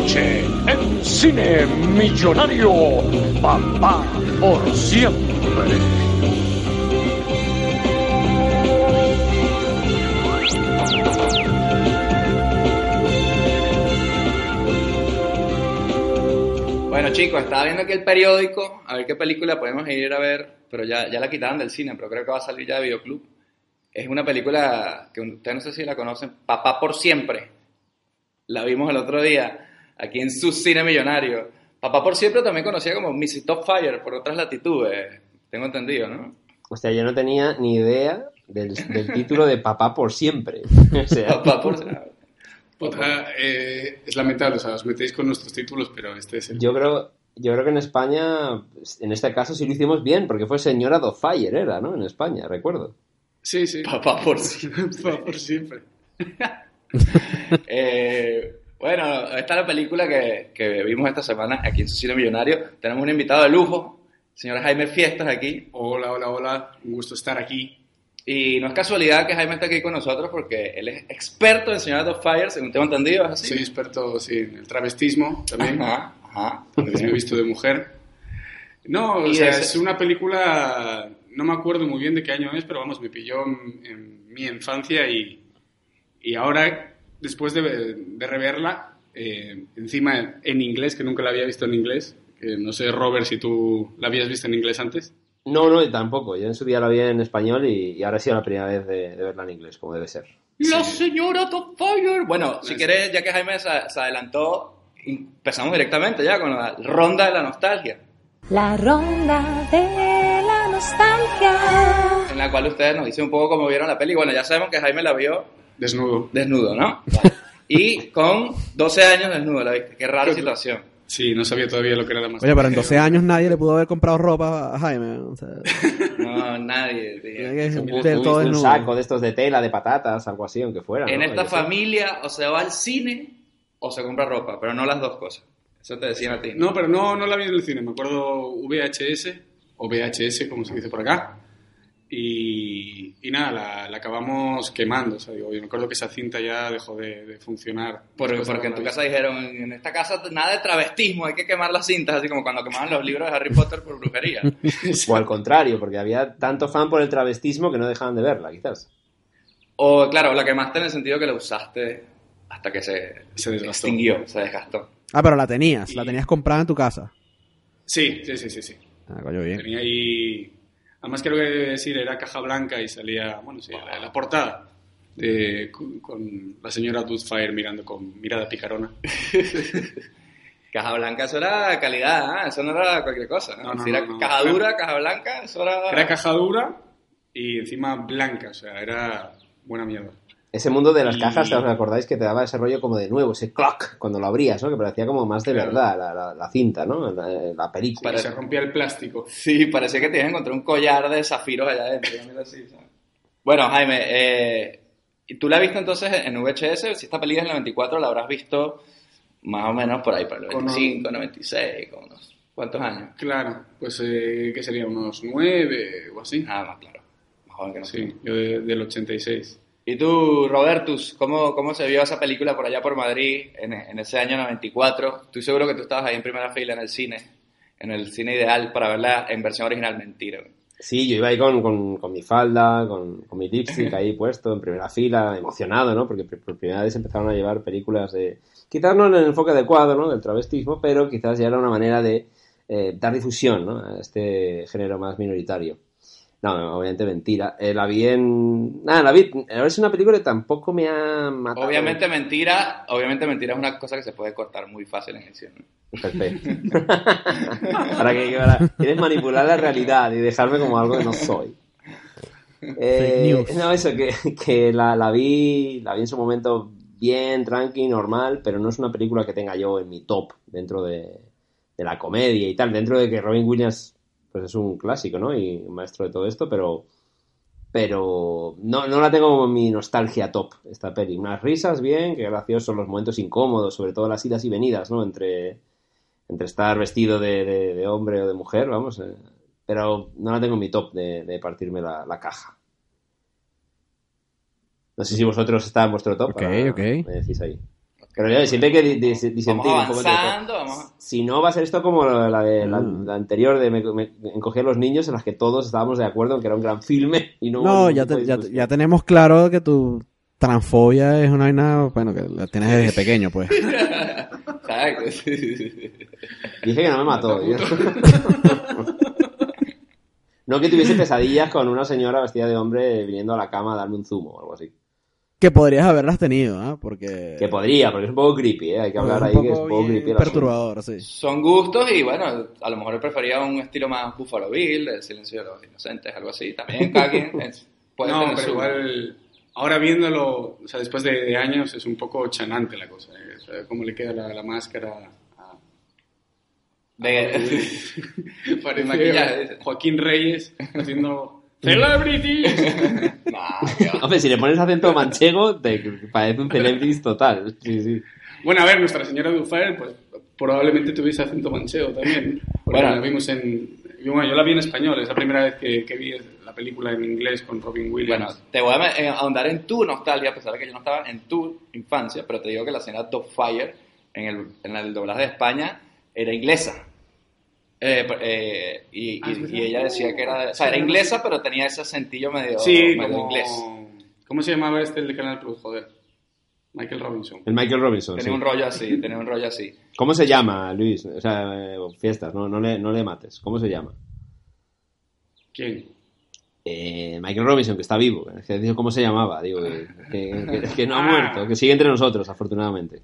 noche, en Cine Millonario, papá por siempre. Bueno, chicos, estaba viendo aquí el periódico, a ver qué película podemos ir a ver, pero ya, ya la quitaron del cine, pero creo que va a salir ya de Videoclub. Es una película que ustedes no sé si la conocen, Papá por Siempre. La vimos el otro día, aquí en su cine millonario. Papá por Siempre también conocía como Missy Top Fire por otras latitudes, tengo entendido, ¿no? O sea, yo no tenía ni idea del, del título de Papá por siempre. O sea, Papá por Siempre. Eh, es lamentable, o sea, os metéis con nuestros títulos, pero este es el... yo creo, yo creo que en España, en este caso sí lo hicimos bien, porque fue Señora do Fire, era, ¿no? En España, recuerdo. Sí, sí. Papá por Siempre. Papá por siempre. Eh, bueno, esta es la película que, que vimos esta semana aquí en cine millonario. Tenemos un invitado de lujo, señor Jaime Fiestas aquí. Hola, hola, hola. Un gusto estar aquí. Y no es casualidad que Jaime esté aquí con nosotros porque él es experto en Señora of Fire, según tengo entendido, ¿es así? Soy experto sí, en el travestismo también. Ajá, ajá. Veces me he visto de mujer. No, o Y sea, ese- es una película, no me acuerdo muy bien de qué año es, pero vamos, me pilló en, en mi infancia y, y ahora, después de, de reverla, eh, encima en inglés, que nunca la había visto en inglés, que no sé, Robert, si tú la habías visto en inglés antes. No, no, tampoco. Yo en su día la vi en español y, y ahora ha sido la primera vez de, de verla en inglés, como debe ser. La Sí. señora of Fire. Bueno, si quieres, ya que Jaime se, se adelantó, empezamos directamente ya con la ronda de la nostalgia, La ronda de la nostalgia. en la cual ustedes nos dicen un poco cómo vieron la peli. Bueno, ya sabemos que Jaime la vio Desnudo. desnudo, ¿no? Y con 12 años desnudo, ¿la viste? Qué rara situación. Sí, no sabía todavía lo que era la más. Oye, pero en 12 años nadie le pudo haber comprado ropa a Jaime. O sea, No, nadie. tiene que todo un desnudo. saco de estos de tela, de patatas, algo así, aunque fuera. En ¿no? esta Yo sé. familia o se va al cine o se compra ropa, pero no las dos cosas. Eso te decían a ti. No, pero no, no la vi en el cine, me acuerdo VHS, o VHS, como se dice por acá. Y, y nada, la, la acabamos quemando. O sea, digo, yo me acuerdo que esa cinta ya dejó de, de funcionar. Por- porque en tu casa dijeron, en esta casa nada de travestismo, hay que quemar las cintas, así como cuando quemaban los libros de Harry Potter por brujería. O al contrario, porque había tanto fan por el travestismo que no dejaban de verla, quizás. O, claro, la quemaste en el sentido que la usaste hasta que se, Se desgastó. extinguió, se desgastó. Ah, pero la tenías, la tenías comprada en tu casa. Sí, sí, sí, sí. sí. Ah, coño, bien. Tenía ahí... Además creo que decir, era caja blanca y salía, bueno, sí, la, la portada. con, con la señora Doubtfire mirando con mirada picarona. Caja blanca, eso era calidad, ¿eh? eso no era cualquier cosa. ¿no? No, no, si era no. caja dura, caja blanca, eso era... Era caja dura y encima blanca, o sea, era buena mierda. Ese mundo de las Y- cajas, ¿os acordáis que te daba ese rollo como de nuevo, ese clock cuando lo abrías, ¿no? Que parecía como más de Claro. verdad la, la- la cinta, ¿no? La, la película. Para- Se rompía el plástico. Sí, parecía que te ibas a encontrar un collar de zafiros allá adentro. Bueno, Jaime, eh, ¿y ¿tú la has visto entonces en VHS? Si esta película es del 94, la habrás visto más o menos por ahí, por el Con 95, 96, con unos cuantos años. Claro, pues eh, que sería unos nueve o así. Nada más, claro. Más joven que Sí, nosotros. yo de- del 86. ¿Y tú, Robertus, cómo, cómo se vio esa película por allá por Madrid en, en ese año 94? Estoy seguro que tú estabas ahí en primera fila en el cine, en el cine ideal para verla en versión original. Mentira. güey. Sí, yo iba ahí con, con- con mi falda, con, con mi lipstick ahí puesto en primera fila, emocionado, ¿no? Porque por por primera vez empezaron a llevar películas de... Quizás no en el enfoque adecuado, ¿no? Del travestismo, pero quizás ya era una manera de eh, dar difusión, ¿no? A este género más minoritario. No, no, obviamente mentira. Eh, la vi en... Nada, la vi... Es una película que tampoco me ha matado. Obviamente mentira, obviamente mentira es una cosa que se puede cortar muy fácil en edición. ¿no? Perfecto. para que para- quieres manipular la realidad y dejarme como algo que no soy. Eh, no, eso, que, que la, la vi, la vi en su momento bien, tranqui, normal, pero no es una película que tenga yo en mi top dentro de, de la comedia y tal. Dentro de que Robin Williams pues es un clásico, ¿no? Y maestro de todo esto, pero pero no, no la tengo como mi nostalgia top, esta peli. Unas risas bien, qué graciosos los momentos incómodos, sobre todo las idas y venidas, ¿no? Entre, entre estar vestido de, de- de hombre o de mujer, vamos. eh, pero no la tengo en mi top de, de partirme la, la caja. No sé si vosotros está en vuestro top. Ok, ahora ok. Me decís ahí. Pero yo siempre hay que di- di- disentir Vamos un poco entre avanzando, todo. vamos. Si no, va a ser esto como la, la de, la, Mm. la anterior de me, me- encogí a los niños, en las que todos estábamos de acuerdo en que era un gran filme y no hubo No, ya, te- ya, ya tenemos claro que tu transfobia es una vaina, bueno, que la tienes desde pequeño, pues. Exacto. Dije que no me mató. no que tuviese pesadillas con una señora vestida de hombre viniendo a la cama a darme un zumo o algo así. Que podrías haberlas tenido, ¿ah? Porque... Que podría, porque es un poco creepy, ¿eh? Hay que hablar ahí que es un poco creepy. perturbador, sí. Son gustos y bueno, a lo mejor prefería un estilo más Buffalo Bill, el silencio de los inocentes, algo así. También cada quien puede no, tener pero su- igual, ahora viéndolo, o sea, después de, de años, es un poco chanante la cosa. ¿eh? O sea, cómo le queda la, la máscara a... de, maquillaje. Joaquín Reyes haciendo Celebrities. Nah. Hombre, si le pones acento manchego, te parece un celebrities total. Sí, sí. bueno, a ver, Nuestra Señora Duffer, pues probablemente tuviese acento manchego también. Porque Bueno. la vimos en... Bueno, yo la vi en español, es la primera vez que, que vi la película en inglés con Robin Williams. Bueno, te voy a eh, ahondar en tu nostalgia, a pesar de que yo no estaba en tu infancia, pero te digo que la señora Dogfire en el, en el doblaje de España era inglesa. Eh, eh, y, Ah, y- y ella decía que era, o sea, era inglesa, pero tenía ese acentillo medio, sí, medio como... inglés. ¿Cómo se llamaba este el de Canal Plus? Joder. Michael Robinson. El Michael Robinson. Tenía sí. un rollo así, tenía un rollo así. ¿Cómo se llama, Luis? O sea, eh, fiestas, no, no, le, no le mates. ¿Cómo se llama? ¿Quién? Eh, Michael Robinson, que está vivo. Digo cómo se llamaba. Digo, que, que- que- que no ha Ah. muerto, que sigue entre nosotros, afortunadamente.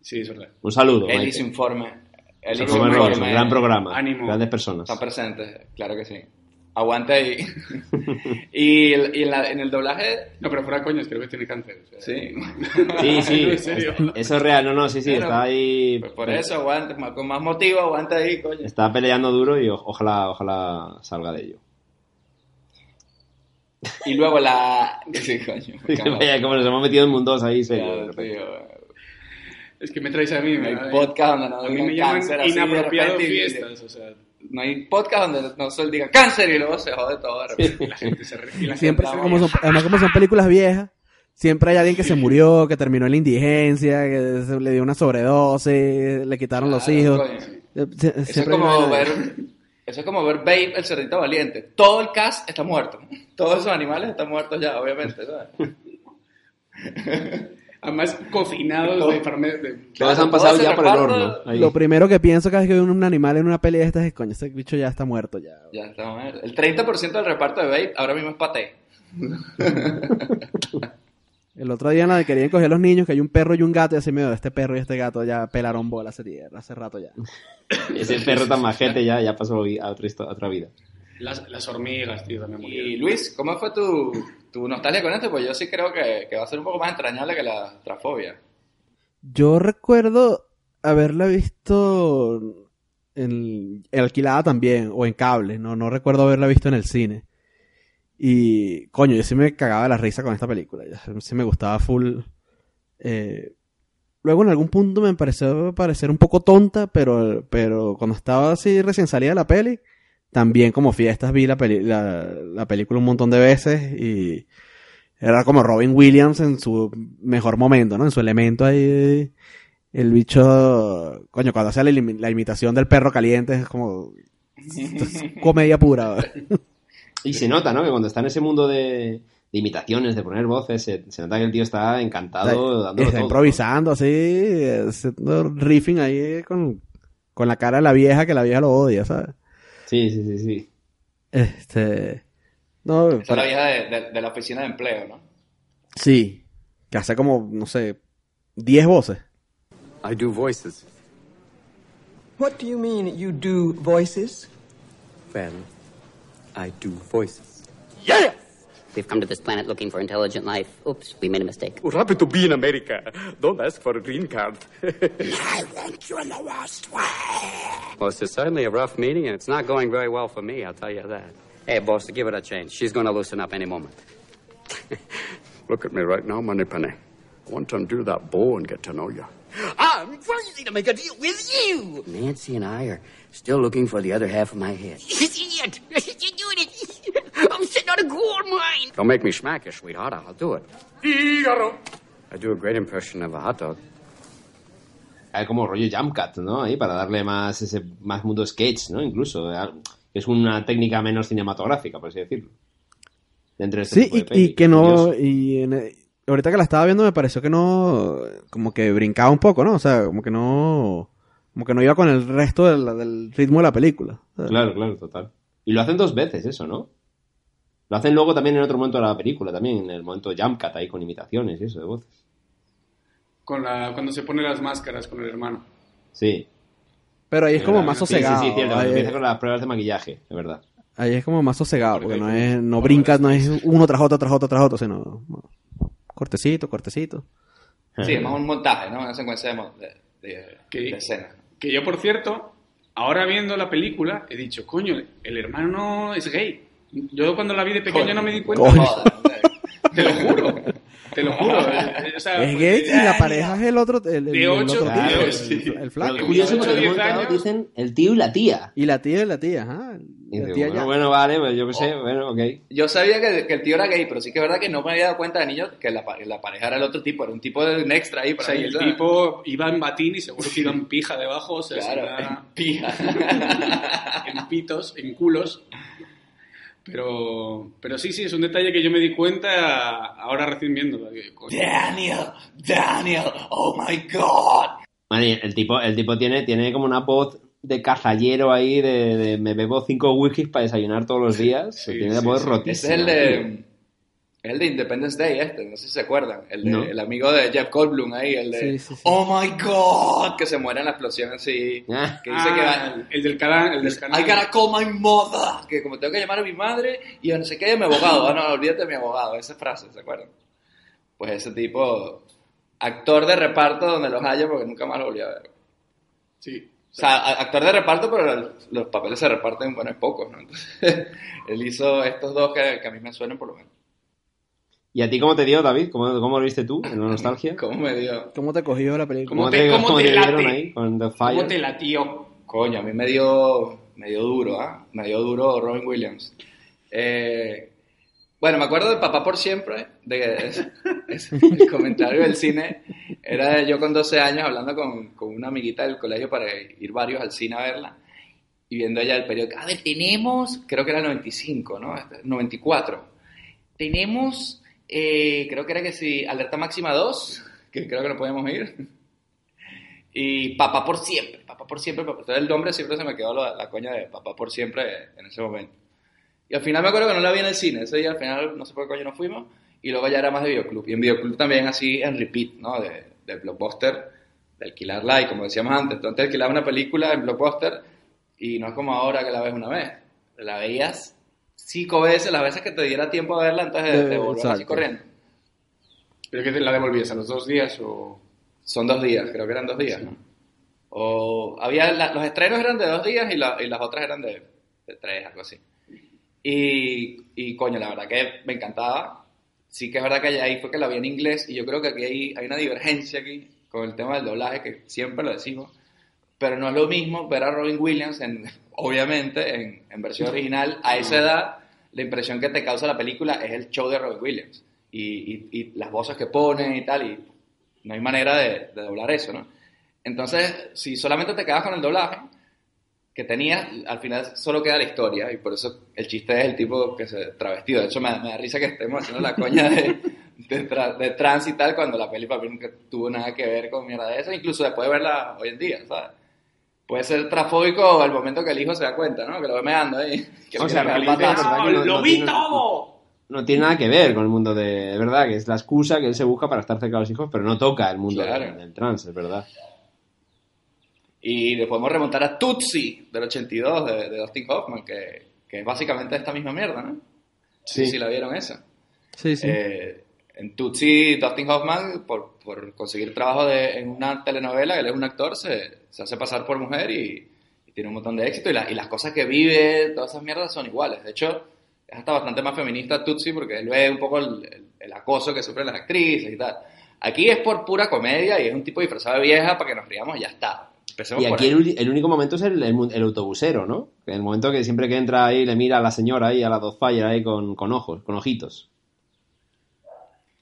Sí, es verdad. Un saludo, Ellis Michael. Informe. Michael Informe. Robinson, gran programa. Ánimo. Grandes personas. Están presentes, claro que sí. Aguante ahí. y el- y en, la- en el doblaje, No, pero fuera coñas, creo que tiene cáncer. o sea, sí. Sí, sí. En serio. Eso es real. No, no, sí, sí. Bueno, está ahí. Pues por eso, aguante, más- con más motivo, aguante ahí, coño. Está peleando duro y o- ojalá, ojalá salga de ello. Y luego la... Sí, coño. Vaya, como nos hemos metido en mundos ahí, serio. tío. Es que me traes a mí. No podcast donde no A mí digan me llaman inapropiado fiestas, o sea, No hay podcast donde no se diga cáncer y luego se jode todo. de repente. la gente se re- y la Siempre, gente- como son, además como son películas viejas, siempre hay alguien que se murió, que terminó en la indigencia, que se le dio una sobredosis, le quitaron los hijos. coño. Eh, sie- Eso es como ver... Eso es como ver Babe, el cerdito valiente. Todo el cast está muerto. Todos esos animales están muertos ya, obviamente. ¿sabes? Además, cocinados de de- Todos han pasado ya por el horno. ahí. Lo primero que pienso cada vez que veo un animal en una pelea de estas es, coño, ese bicho ya está muerto ya. Ya está muerto. El 30% del reparto de Babe ahora mismo es paté. El otro día en la que querían coger a los niños, que hay un perro y un gato, y así medio, este perro y este gato ya pelaron bola hace, hace rato ya. Ese perro tan majete ya, ya pasó a otra, a otra vida. Las, las hormigas, tío, también Y murieron. Luis, ¿cómo fue tu, tu nostalgia con esto? Pues yo sí creo que, que va a ser un poco más entrañable que la trafobia. Yo recuerdo haberla visto en, alquilada también, o en cable, no, no recuerdo haberla visto en el cine. Y, coño, yo sí me cagaba de la risa con esta película, ya, sí me gustaba full. Eh, luego en algún punto me pareció parecer un poco tonta, pero, pero cuando estaba así recién salida la peli, también como fiestas vi la, peli- la, la película un montón de veces y era como Robin Williams en su mejor momento, ¿no? En su elemento ahí. El bicho, coño, cuando hace la, imi- la imitación del perro caliente es como es comedia pura. Y se nota, ¿no? Que cuando está en ese mundo de, de imitaciones, de poner voces, se, se nota que el tío está encantado Está todo. improvisando así, haciendo riffing ahí con, con la cara de la vieja que la vieja lo odia, ¿sabes? Sí, sí, sí, sí. Este, no, Esa es la vieja de, de- de la oficina de empleo, ¿no? sí, que hace como, no sé, 10 voces. I do voices. What do you mean you do voices? Well, I do voices. We've come to this planet looking for intelligent life. Oops, we made a mistake. We're happy to be in America. Don't ask for a green card. I want you in the worst way. Well, it's certainly a rough meeting, and it's not going very well for me, I'll tell you that. Hey, boss, give it a chance. She's going to loosen up any moment. Look at me right now, Moneypenny. I want to undo that bow and get to know you. I'm crazy to make a deal with you. Nancy and I are still looking for the other half of my head. Idiot! You're doing it! A gold mine! Don't make me smack you, sweetheart. I'll do it. Figaro. I do a great impression of a hot dog. Hay como rollo jump cut, ¿no? Ahí para darle más ese más mundo sketch, ¿no? Incluso eh, es una técnica menos cinematográfica, por así decirlo. Dentro de este Sí, de y, que no. Y en- ahorita que la estaba viendo me pareció que no. Como que brincaba un poco, ¿no? O sea, como que no. Como que no iba con el resto del, del ritmo de la película. Claro, claro, total. Y lo hacen dos veces eso, ¿no? Lo hacen luego también en otro momento de la película, también en el momento jump cut ahí con imitaciones y eso de voces. Con la, cuando se pone las máscaras con el hermano. Sí. Pero ahí es como más Sí, sosegado. Sí, sí, cierto. ahí, Empieza con las pruebas de maquillaje, de verdad. ahí es como más sosegado, porque no es, no brincas, no es uno tras otro, tras otro, tras otro, sino no. cortecito, cortecito. Sí, es más un montaje, ¿no? Una secuencia de, de, de- ¿Qué? de escenas. Que yo, por cierto, ahora viendo la película, he dicho, coño, el hermano es gay. Yo cuando la vi de pequeño Coño. no me di cuenta. Coño. Te lo juro. Te lo juro. O sea, Es gay y la pareja es el otro, el, el- De el ocho, otro claro, tío, el- sí. el, Pero flaco. diez momento dado años. dicen el tío y la tía. Y la tía y la tía, ajá. Y La tía bueno, ya. bueno, vale, pues yo qué sé, bueno, ok. Yo sabía que, que el tío era gay, pero sí que es verdad que no me había dado cuenta de niño que la, la pareja era el otro tipo, era un tipo de un extra ahí O para sea, y mí, el ¿sabes? tipo iba en batín y seguro que iba en pija debajo, o sea, Claro, en pija. en pitos, en culos. Pero, pero sí, sí, es un detalle que yo me di cuenta ahora recién coño, Daniel, Daniel, oh my god. Vale, el tipo, el tipo tiene, tiene como una voz de cazallero ahí de, de me bebo cinco whiskies para desayunar todos los días. Sí, tiene la sí, voz sí. Rotísima. es el de, es el de Independence Day este, no sé si se acuerdan. El, de- No. el amigo de Jeff Goldblum ahí, el de Sí, sí, sí. Oh my god, que se muere en la explosión así. Ah. Que dice que ah, va, el del canal, el del canal. I gotta call my mother. Que como tengo que llamar a mi madre y a no sé qué, mi abogado. Ah, no, olvídate de mi abogado. Esa frase, ¿se acuerdan? Pues ese tipo, actor de reparto donde los haya porque nunca más lo volví a ver. Sí. O sea, a- actor de reparto, pero los, los papeles se reparten, bueno, es pocos, ¿no? Entonces, él hizo estos dos que, que a mí me suenan por lo menos. ¿Y a ti cómo te dio, David? ¿Cómo, cómo lo viste tú en la nostalgia? ¿Cómo me dio? ¿Cómo te cogió la película? ¿Cómo te- cómo te dieron late? ahí con The ¿Cómo Fire? te latió? Coño, a mí me dio, me dio duro, ¿ah? Me dio duro Robin Williams. Eh, bueno, me acuerdo de Papá por Siempre, de es- es- el comentario del cine. Era yo con 12 años hablando con, con una amiguita del colegio para ir varios al cine a verla. Y viendo ella el periódico. A ver, tenemos, creo que era 95, ¿no? Este, 94. Tenemos, eh, creo que era que sí, Alerta Máxima 2, que creo que no podemos ir. Y Papá por siempre, Papá por siempre, papá. Entonces el nombre siempre se me quedó la, la coña de Papá por siempre en ese momento. Y al final me acuerdo que no la vi en el cine, ese día al final no sé por qué coño no fuimos, y luego ya era más de videoclub. Y en videoclub también así en repeat, ¿no? De, de blockbuster, de alquilarla, y como decíamos antes, tú antes alquilabas una película en blockbuster y no es como ahora que la ves una vez. La veías cinco veces, las veces que te diera tiempo a verla antes de, de Eh, volver así corriendo. ¿Pero que te la devolvías a los dos días o...? Son dos días, creo que eran dos días, ¿no? O había la- los estrenos eran de dos días y, la- y las otras eran de, de tres, algo así. Y, y coño, la verdad que me encantaba. Sí que es verdad que ahí fue que la vi en inglés y yo creo que aquí hay, hay una divergencia aquí con el tema del doblaje, que siempre lo decimos. Pero no es lo mismo ver a Robin Williams, en, obviamente, en, en versión original. A esa edad, la impresión que te causa la película es el show de Robin Williams. Y, y- y las voces que ponen y tal. Y no hay manera de, de doblar eso, ¿no? Entonces, si solamente te quedas con el doblaje que tenías, al final solo queda la historia. Y por eso el chiste es el tipo que se travestido. De hecho, me, me da risa que estemos haciendo la coña de, de, tra- de trans y tal, cuando la peli para mí nunca tuvo nada que ver con mierda de eso. Incluso después de verla hoy en día, ¿sabes? Puede ser trafóbico al momento que el hijo se da cuenta, ¿no? Que lo ve meando ahí. Que O sea, es que no- ¡Lo no vi tiene- todo! No tiene nada que ver con el mundo de... De verdad, que es la excusa que él se busca para estar cerca de los hijos, pero no toca el mundo Claro. del, del trans, es verdad. Y le podemos remontar a Tootsie del 82 de, de Dustin Hoffman, que, que es básicamente esta misma mierda, ¿no? Sí, sí, la vieron esa. Sí, sí. Eh, en Tootsie, Dustin Hoffman, por, por conseguir trabajo de- en una telenovela, él es un actor, se, se hace pasar por mujer y, y tiene un montón de éxito. Y, la- y las cosas que vive, todas esas mierdas son iguales. De hecho, es hasta bastante más feminista Tootsie porque él ve un poco el, el- el acoso que sufren las actrices y tal. Aquí es por pura comedia y es un tipo disfrazado de vieja para que nos riamos y ya está. Empecemos Y aquí el, el único momento es el, el autobusero, ¿no? El momento que siempre que entra ahí le mira a la señora ahí, a la Fire ahí con, con ojos, con ojitos.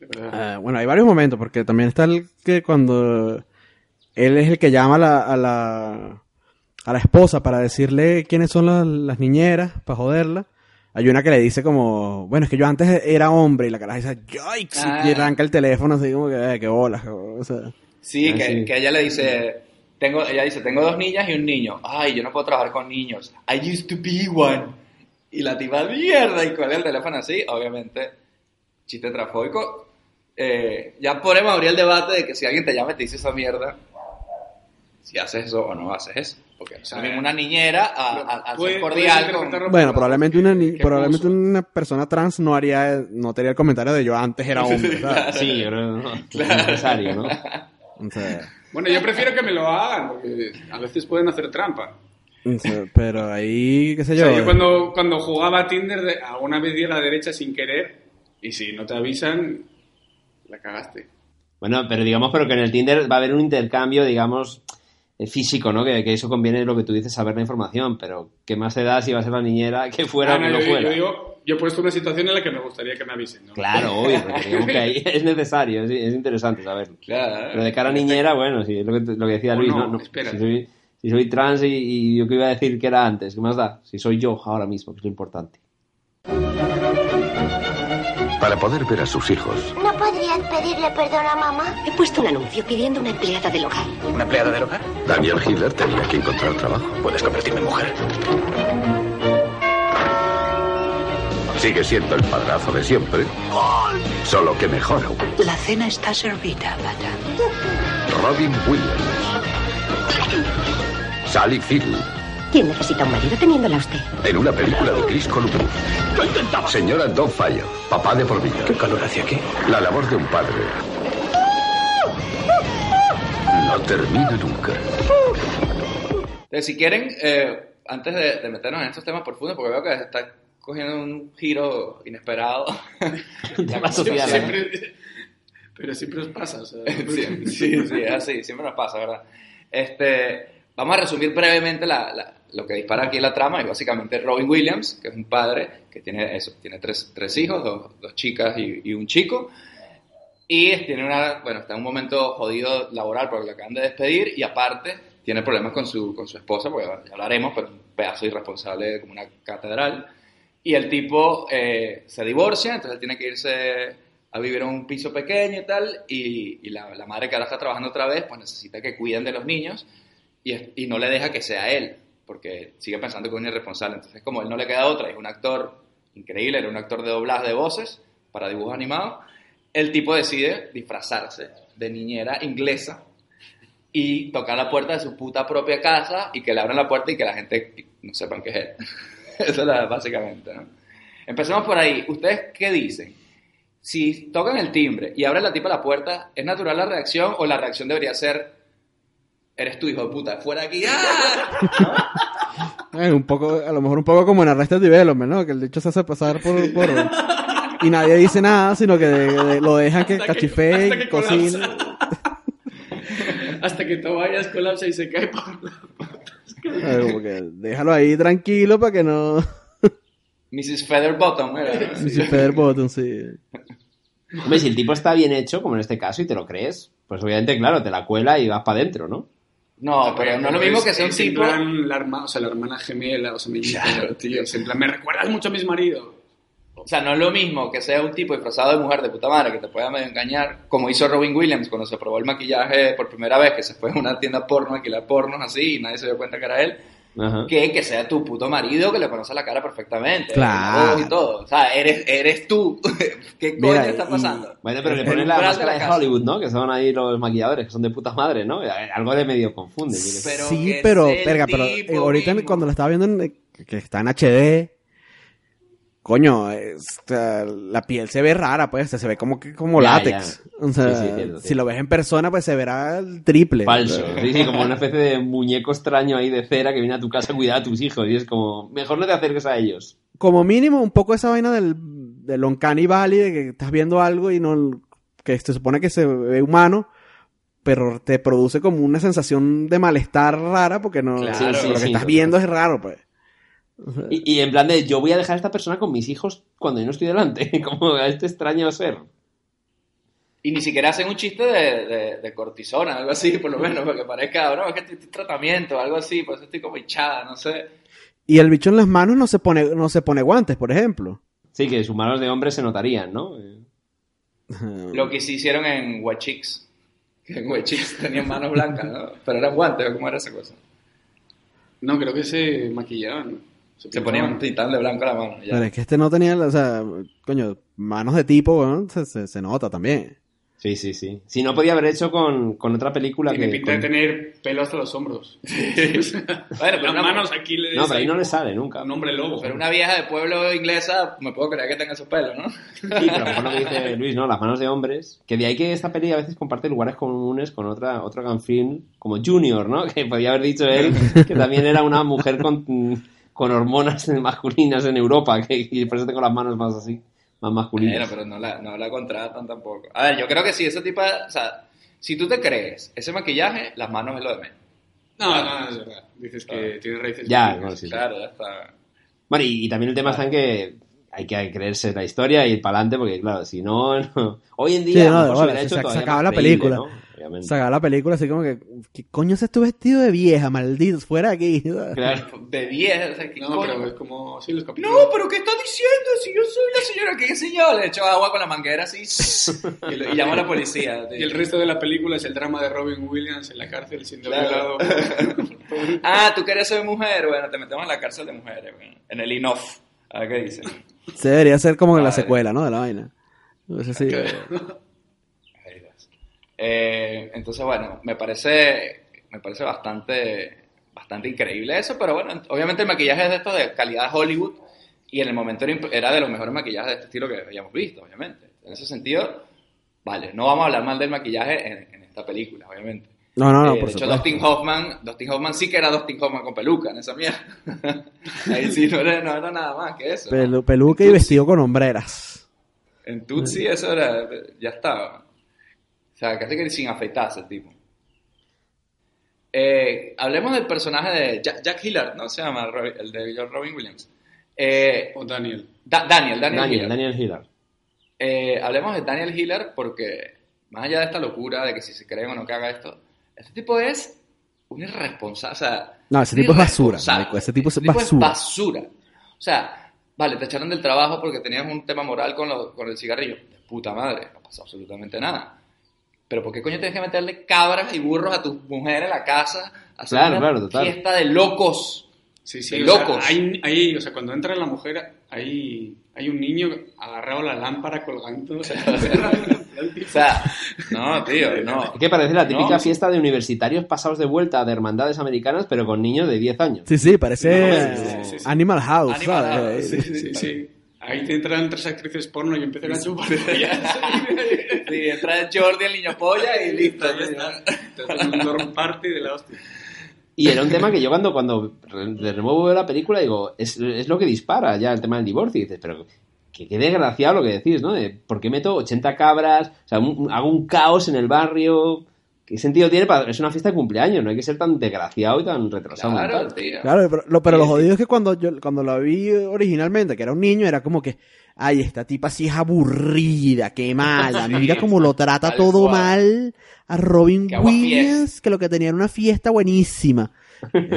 Eh, bueno, hay varios momentos, porque también está el que cuando él es el que llama a la, a la, a la esposa para decirle quiénes son las, las niñeras, para joderla. Hay una que le dice como, bueno, es que yo antes era hombre, y la cara dice, yikes, Ah. y arranca el teléfono así como que, eh, qué bolas, o sea. Sí, Ah, que, que ella le dice, tengo, ella dice, tengo dos niñas y un niño. Ay, yo no puedo trabajar con niños. I used to be one. Y la tipa, mierda, y cuelga el teléfono así, obviamente, chiste trafóbico. Eh, ya podemos abrir el debate de que si alguien te llama y te dice esa mierda, si haces eso o no haces eso. Porque es mismo una niñera a, a- ser cordial con... Bueno, probablemente una, ni- probablemente puso. una persona trans no haría, no te haría el comentario de yo antes era hombre, ¿sabes? Sí, yo creo que no. Es necesario, ¿no? O sea, Bueno, yo prefiero que me lo hagan, porque a veces pueden hacer trampa. o pero ahí, qué sé O yo. sea, yo cuando, cuando jugaba a Tinder, de- alguna vez di a la derecha sin querer, y si no te avisan, la cagaste. Bueno, pero digamos, pero que en el Tinder va a haber un intercambio, digamos, eh, físico, ¿no? Que, que eso conviene lo que tú dices, saber la información, pero ¿qué más se da si va a ser la niñera que fuera Ah, o no, no yo, fuera? yo digo, yo he puesto una situación en la que me gustaría que me avisen, ¿no? Claro, obvio, pero digamos que ahí es necesario, es, es interesante saberlo. Claro. Pero de cara a niñera, bueno, sí, es lo que, lo que decía Luis, no, ¿no? No, espera. si, soy, si soy trans y, y yo que iba a decir que era antes, ¿qué más da? Si soy yo ahora mismo, que es lo importante. Para poder ver a sus hijos, ¿No podrías pedirle perdón a mamá? He puesto un anuncio pidiendo una empleada del hogar. ¿una empleada del hogar? Daniel Hitler tenía que encontrar trabajo. Puedes convertirme en mujer. Sigue siendo el padrazo de siempre, solo que mejor aún. La cena está servida, madame. Robin Williams. Sally Field, ¿Quién necesita un marido teniéndola usted? en una película de Chris Columbus. Señora Don Fire, papá de por vida. ¿Qué calor hacia aquí? La labor de un padre. No termina nunca. Entonces, si quieren, eh, antes de, de meternos en estos temas profundos, porque veo que está cogiendo un giro inesperado. Social, ¿eh? Siempre- pero siempre os pasa, o sea, sí, sí, sí, es así, siempre nos pasa, ¿verdad? Este, vamos a resumir brevemente la- la- lo que dispara aquí la trama, y básicamente Robin Williams, que es un padre que tiene eso, tiene tres, tres hijos, dos, dos chicas y, y un chico, y tiene una, bueno, está en un momento jodido laboral porque lo acaban de despedir, y aparte tiene problemas con su, con su esposa, porque ya hablaremos, pero es un pedazo irresponsable como una catedral, y el tipo eh, se divorcia, entonces tiene que irse a vivir en un piso pequeño y tal, y, y la, la madre que ahora está trabajando otra vez, pues necesita que cuiden de los niños y, es- y no le deja que sea él, porque sigue pensando que es un irresponsable. Entonces, como él no le queda otra, es un actor increíble, era un actor de doblaje de voces para dibujos animados, el tipo decide disfrazarse de niñera inglesa y tocar la puerta de su puta propia casa y que le abran la puerta y que la gente no sepan que es él. Eso es básicamente, ¿no? Empecemos por ahí. ¿Ustedes qué dicen? Si tocan el timbre y abre la tipa la puerta, ¿es natural la reacción o la reacción debería ser eres tu hijo de puta, fuera de aquí? ¡Ah! Eh, un poco, a lo mejor un poco como en Arrested Development, ¿no? Que el dicho se hace pasar por, por... y nadie dice nada, sino que de- de- lo dejan que Hasta que- cachifee, hasta que que Tobias colapsa y se cae por como que déjalo ahí tranquilo para que no... Mrs. Featherbottom, era. Ni si Feather Bottom, sí. Hombre, si el tipo está bien hecho, como en este caso, y te lo crees, pues obviamente, claro, te la cuela y vas para adentro, ¿no? No, pero no es lo mismo que sea un es en tipo... plan la, herma- o sea, la hermana gemela, o sea, me Claro, tío. Es en plan, me recuerdas mucho a mis maridos. O sea, no es lo mismo que sea un tipo disfrazado de mujer de puta madre que te pueda medio engañar, como hizo Robin Williams cuando se probó el maquillaje por primera vez, que se fue a una tienda porno a alquilar pornos así y nadie se dio cuenta que era él, Ajá. que que sea tu puto marido que le conoce la cara perfectamente, Claro. y todo. O sea, eres, eres tú. ¿Qué coño Mira, está y- pasando? Bueno, pero le ponen la de máscara la de. Hollywood, ¿no? Que son ahí los maquilladores, que son de puta madre, ¿no? Algo de medio confunde. Pero sí, pero, verga, pero eh, ahorita mismo. cuando lo estaba viendo en, eh, que está en HD, coño, es- o sea, la piel se ve rara, pues, se ve como que como Ya, látex. O sea, Sí, sí, cierto, si lo ves en persona, pues se verá el triple. Falso. Sí, sí, como una especie de muñeco extraño ahí de cera que viene a tu casa a cuidar a tus hijos. Y es como, mejor no te acerques a ellos. Como mínimo, un poco esa vaina del, del Uncanny Valley, de que estás viendo algo y no, que se supone que se ve humano, pero te produce como una sensación de malestar rara porque no, Claro, lo que sí, estás viendo es raro, pues. Y, y en plan de, yo voy a dejar a esta persona con mis hijos cuando yo no estoy delante. Como a este extraño ser. Y ni siquiera hacen un chiste de, de, de cortisona, algo así, por lo menos, porque parezca, no, es que estoy, estoy tratamiento, algo así, por eso estoy como hinchada, no sé. Y el bicho en las manos no se pone, no se pone guantes, por ejemplo. Sí, que sus manos de hombre se notarían, ¿no? Eh, Lo que sí hicieron en Chicks, que en Chicks tenían manos blancas, ¿no? Pero eran guantes, ¿o ¿cómo era esa cosa? No, creo que se maquillaban. ¿no? Se ponían un titán de blanco a la mano. ya. Pero es que este no tenía, o sea, coño, manos de tipo, weón, se, se, se nota también. Sí, sí, sí. Si no podía haber hecho con, con otra película Tiene que... pinta de tener pelo hasta los hombros. Bueno, pero Las manos aquí le No, pero ahí no le sale nunca. Un hombre lobo. Pero una vieja de pueblo inglesa, me puedo creer que tenga esos pelos, ¿no? Sí, pero a lo mejor lo que dice Luis, ¿no? Las manos de hombres. Que de ahí que esta peli a veces comparte lugares comunes con otra, otro gran film como Junior, ¿no? Que podía haber dicho él que también era una mujer con, con hormonas masculinas en Europa, que y por eso tengo las manos más así, más masculinas. Pero no la, no la contratan tampoco. A ver, yo creo que sí, ese tipo de... O sea, si tú te crees ese maquillaje, las manos es lo de menos. No, no, no, es verdad. Dices que tiene raíces. Ya, bueno, sí, sí. Claro, ya está. Bueno, y, y también el tema está en que hay que creerse la historia y ir para adelante, porque claro, si no, no- hoy en día no, se se, hecho se acaba la creíble, película. ¿No? Obviamente. La película así como que, ¿qué coño haces tu vestido de vieja, maldito? Fuera de aquí. Claro. De 10, o sea, ¿qué No, coño? pero es como. Sí, los capítulos. No, pero ¿qué estás diciendo? Si yo soy la señora, ¿qué sé yo? Le echo agua con la manguera así y, lo- y llamo a la policía. Y el resto de la película es el drama de Robin Williams en la cárcel siendo Claro. violado. Ah, tú quieres ser mujer, bueno, te metemos en la cárcel de mujeres, bueno, en el INOF. A ver qué dicen. Se debería ser como en la secuela, ¿no? De la vaina. Eso sí. Ay, Dios. Eh, entonces, bueno, me parece, me parece bastante, bastante increíble eso, pero bueno, obviamente el maquillaje es de esto de calidad Hollywood y en el momento era de los mejores maquillajes de este estilo que habíamos visto, obviamente. En ese sentido, vale, no vamos a hablar mal del maquillaje en, en esta película, obviamente. No, no, no, Eh, por de hecho, supuesto. Dustin Hoffman, Dustin Hoffman sí que era Dustin Hoffman con peluca en esa mierda. Ahí sí no era, no era nada más que eso. peluca y vestido con hombreras. En Tutsi eso era, ya estaba. O sea, casi que sin afeitarse el tipo. Eh, hablemos del personaje de Jack, Jack Hillard, ¿no? Se llama el de Robin Williams. Eh, O Daniel. Da- Daniel, Daniel, Daniel, Hillard. Daniel Hillard. Eh, hablemos de Daniel Hillard porque, más allá de esta locura de que si se creen o no que haga esto, este tipo es un irresponsable. O sea, No, ese tipo es basura, marico, ese tipo es Ese basura. basura. O sea, vale, te echaron del trabajo porque tenías un tema moral con, lo- con el cigarrillo. De puta madre, no pasó absolutamente nada. Pero ¿por qué coño tienes que meterle cabras y burros a tu mujer en la casa? a Hacer Claro, una claro, total. fiesta de locos. Sí, sí, De o sea, locos. hay, hay- o sea, cuando entra la mujer, hay, hay un niño agarrado a la lámpara colgando. O sea, O sea, no, tío, no. Es que parece la típica No. fiesta de universitarios pasados de vuelta de hermandades americanas, pero con niños de 10 años. Sí, sí, parece No, sí, sí, sí. Animal House, Animal ¿sabes? House, sí, sí, sí. Ahí te entran tres actrices porno y empiezan a chupar. Sí, entra Jordi, el niño polla y listo. ya está. Hacen un dorm party de la hostia. Y era un tema que yo cuando, cuando de nuevo veo la película digo, es, es lo que dispara ya el tema del divorcio. Y dices, pero que qué desgraciado lo que decís, ¿no? De, ¿Por qué meto 80 cabras? O sea, un- hago un caos en el barrio. ¿Qué sentido tiene? Para, es una fiesta de cumpleaños, no hay que ser tan desgraciado y tan retrasado. Claro, tío. Claro, pero, lo, pero lo Sí, sí. jodido es que cuando yo cuando la vi originalmente, que era un niño, era como que, ay, esta tipa sí es aburrida, qué mala, Sí, mira cómo lo trata tal todo cual. mal a Robin Williams, que lo que tenía era una fiesta buenísima.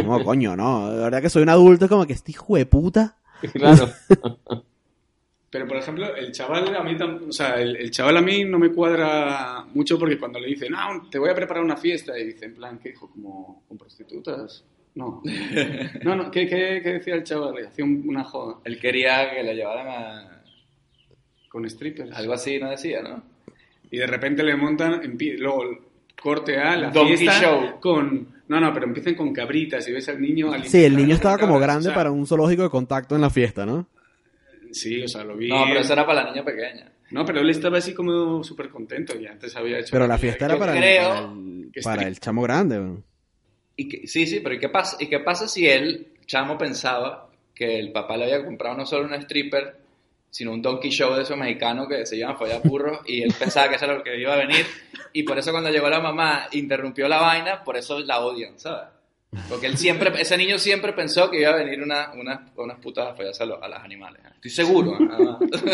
No, coño, no, de verdad que soy un adulto, es como que este hijo de puta. Claro. Pero, por ejemplo, el chaval a mí, tam- o sea, el, el chaval a mí no me cuadra mucho porque cuando le dicen, no, te voy a preparar una fiesta, y dice, en plan, ¿qué dijo? ¿Como con prostitutas? No. No, no, ¿qué, qué, qué decía el chaval? Le hacía un- una joda Él quería que le llevaran a... con strippers. Algo así, ¿no decía, no? Y de repente le montan, empie- luego corte a la Donkey fiesta show. con... No, no, pero empiezan con cabritas y ves al niño... al- Sí, el niño estaba como grande o sea, para un zoológico de contacto en la fiesta, ¿no? Sí, o sea, lo vi... No, pero eso era para la niña pequeña. No, pero él estaba así como súper contento y antes había hecho... Pero la fiesta era para, el- creo para el, que para estri- el chamo grande. weón. Y que- sí, sí, pero ¿y qué, pasa, ¿y qué pasa si él, chamo, pensaba que el papá le había comprado no solo un stripper, sino un donkey show de esos mexicanos que se follar burros y él pensaba que eso era lo que iba a venir y por eso cuando llegó la mamá interrumpió la vaina, por eso la odian, ¿sabes? Porque él siempre, ese niño siempre pensó que iba a venir una, una, unas putas a follarse a, los- a los animales. Estoy seguro.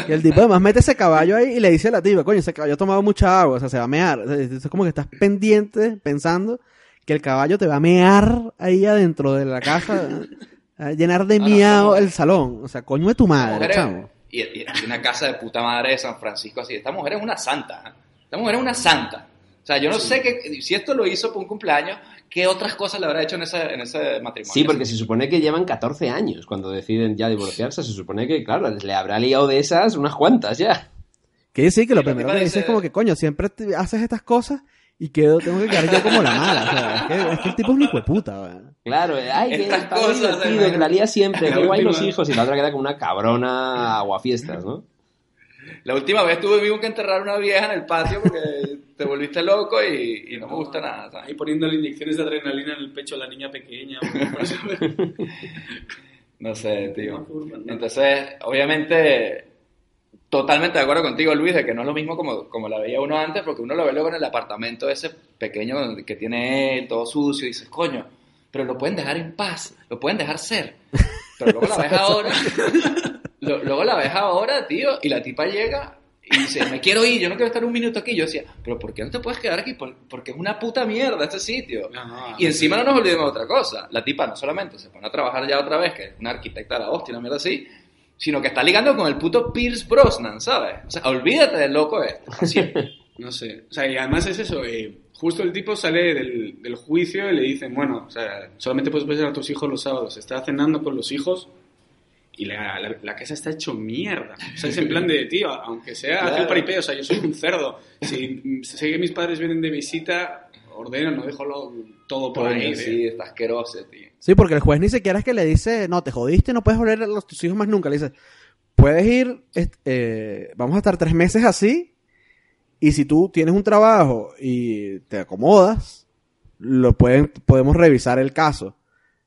Y el tipo además mete ese caballo ahí y le dice a la tipa, coño, ese caballo ha tomado mucha agua, o sea, se va a mear. O sea, Es como que estás pendiente pensando que el caballo te va a mear ahí adentro de la casa, a llenar de Ah, miau no. el salón. O sea, coño de tu madre, chamo. y, una casa de puta madre de San Francisco así. Esta mujer es una santa. ¿eh? Esta mujer es una santa. O sea, yo no sé que, si esto lo hizo por un cumpleaños, ¿qué otras cosas le habrá hecho en ese, en ese matrimonio? Sí, porque se supone que llevan 14 años cuando deciden ya divorciarse. Se supone que, claro, le habrá liado de esas unas cuantas ya. Que sí, que lo primero que dice dice- es como que, coño, siempre te- haces estas cosas y quedo, tengo que quedar yo como la mala. O sea, es que, es que el tipo es un hijo de puta, weón. Claro, ay, que Estas está muy cosas, divertido, eh, que la lía siempre, que guay los hijos, y la otra queda como una cabrona aguafiestas, ¿no? La última vez tuvimos que enterrar a una vieja en el patio porque te volviste loco y, y no me gusta nada. ¿sabes? Ahí poniéndole inyecciones de adrenalina en el pecho a la niña pequeña. No sé, tío. Entonces, obviamente, totalmente de acuerdo contigo, Luis, de que no es lo mismo como, como la veía uno antes, porque uno lo ve luego en el apartamento ese pequeño que tiene él, todo sucio, y dices, coño, pero lo pueden dejar en paz, lo pueden dejar ser. Pero luego la ves ahora, lo- luego la ves ahora, tío, y la tipa llega y dice, me quiero ir, yo no quiero estar un minuto aquí. Yo decía, pero ¿por qué no te puedes quedar aquí? Por- Porque es una puta mierda este sitio. No, no, Y encima no nos olvidemos de otra cosa. La tipa no solamente se pone a trabajar ya otra vez, que es una arquitecta de la hostia, una mierda así, sino que está ligando con el puto Pierce Brosnan, ¿sabes? O sea, olvídate del loco este. siempre. No sé. O sea, y además es eso. eh, justo el tipo sale del, del juicio y le dicen, bueno, o sea, solamente puedes ver a tus hijos los sábados. Está cenando con los hijos y la, la, la casa está hecho mierda. O sea, es en plan de, tío, aunque sea Claro. aquel paripé, o sea, yo soy un cerdo. Si sé que mis padres vienen de visita, ordeno, no dejo lo- todo por ahí. ¿eh? sí, está asqueroso, tío. Sí, porque el juez ni siquiera es que le dice, no, te jodiste, no puedes volver a los, tus hijos más nunca. Le dice, puedes ir, eh, vamos a estar tres meses así, y si tú tienes un trabajo y te acomodas, lo pueden, podemos revisar el caso.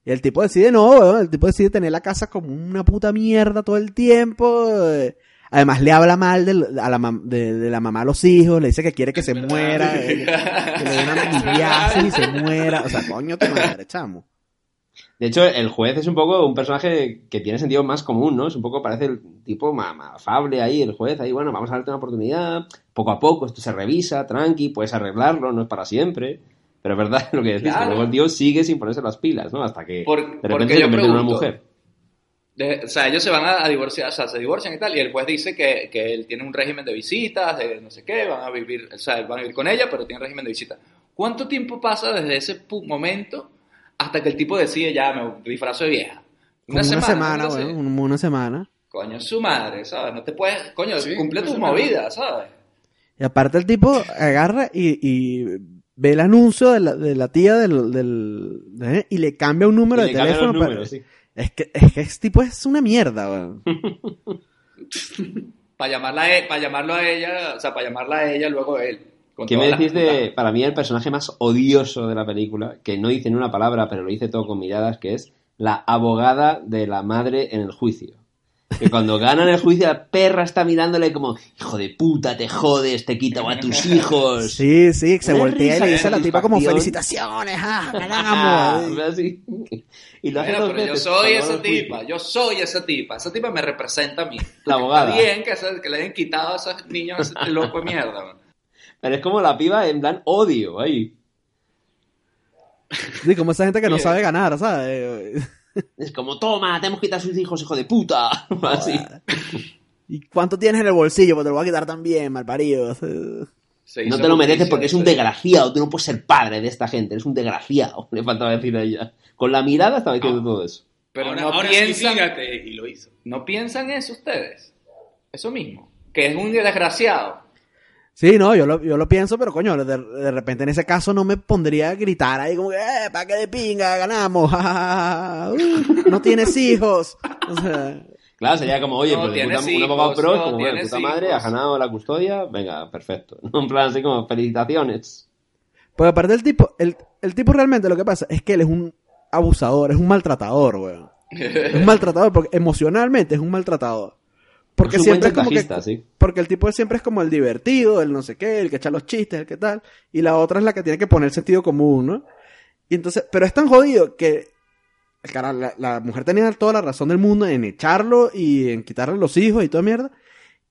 Y el tipo decide, no, weón, el tipo decide tener la casa como una puta mierda todo el tiempo. eh. Además le habla mal a la mam- de, de la mamá a los hijos, le dice que quiere que se muera, eh, que le dé una y se muera. O sea, coño, tu madre, chamo. De hecho, el juez es un poco un personaje que tiene sentido más común, ¿no? Es un poco, parece el tipo afable ahí, el juez, ahí, bueno, vamos a darte una oportunidad, poco a poco, esto se revisa, tranqui, puedes arreglarlo, no es para siempre. Pero es verdad lo que decís, que Claro. luego el tío sigue sin ponerse las pilas, ¿no? Hasta que Por- de porque repente se convierte en una mujer. De- o sea, ellos se van a, a divorciar, o sea, se divorcian y tal, y el juez dice que, que él tiene un régimen de visitas, de no sé qué, van a vivir, o sea, van a vivir con ella, pero tiene régimen de visitas. ¿Cuánto tiempo pasa desde ese momento hasta que el tipo decide ya me disfrazo de vieja? Como una semana, una cosa weón, así. una, semana. Coño, es su madre, ¿sabes? No te puedes, coño, Sí, cumple tus semana. movidas, ¿sabes? Y aparte el tipo agarra y, y ve el anuncio de la, de la tía del, del de- y le cambia un número Y de teléfono. para- sí. es, que, es que este tipo es una mierda, weón. Para llamarla a e- para llamarlo a ella, o sea, para llamarla a ella luego a él. ¿Qué me decís de, para mí, el personaje más odioso de la película, que no dice ni una palabra, pero lo dice todo con miradas, que es la abogada de la madre en el juicio? Que cuando ganan el juicio, la perra está mirándole como, hijo de puta, te jodes, te quito a tus hijos. Sí, sí, se Una voltea y le dice a la tipa como felicitaciones, ah, Ah, ganamos. así. Y lo hace Bueno, dos pero yo soy esa tipa, yo soy esa tipa, esa tipa me representa a mí. La abogada. Está bien que, se- que le hayan quitado a esos niños ese loco de mierda. man. Pero es como la piba en plan odio ahí. Sí, como esa gente que no sabe ganar, ¿sabes? Es como, toma, te hemos quitado a sus hijos, hijo de puta. Así. ¿Y cuánto tienes en el bolsillo? Pues te lo voy a quitar también, malparido. No te lo mereces porque es un desgraciado. Tú no puedes ser padre de esta gente. Eres un desgraciado. Le faltaba decir a ella. Con la mirada estaba diciendo todo eso. Pero ahora, no ahora piensan, y lo hizo. no piensan eso ustedes. Eso mismo. Que es un desgraciado. Sí, no, yo lo, yo lo pienso, pero coño, de, de repente en ese caso no me pondría a gritar ahí como que, eh, pa' que de pinga, ganamos, uh, no tienes hijos. O sea, Claro, sería como, oye, No pues puta- un abogado hijos, pro, no como, puta madre, hijos. has ganado la custodia, venga, perfecto. En plan así como, felicitaciones. pues aparte del tipo, el, el tipo realmente lo que pasa es que él es un abusador, es un maltratador, weón. Es un maltratador porque emocionalmente es un maltratador. Porque Es siempre es como que, sí. porque el tipo siempre es como el divertido, el no sé qué, el que echa los chistes, el que tal, y la otra es la que tiene que poner sentido común, ¿no? Y entonces, pero es tan jodido que cara, la, la mujer tenía toda la razón del mundo en echarlo y en quitarle los hijos y toda mierda.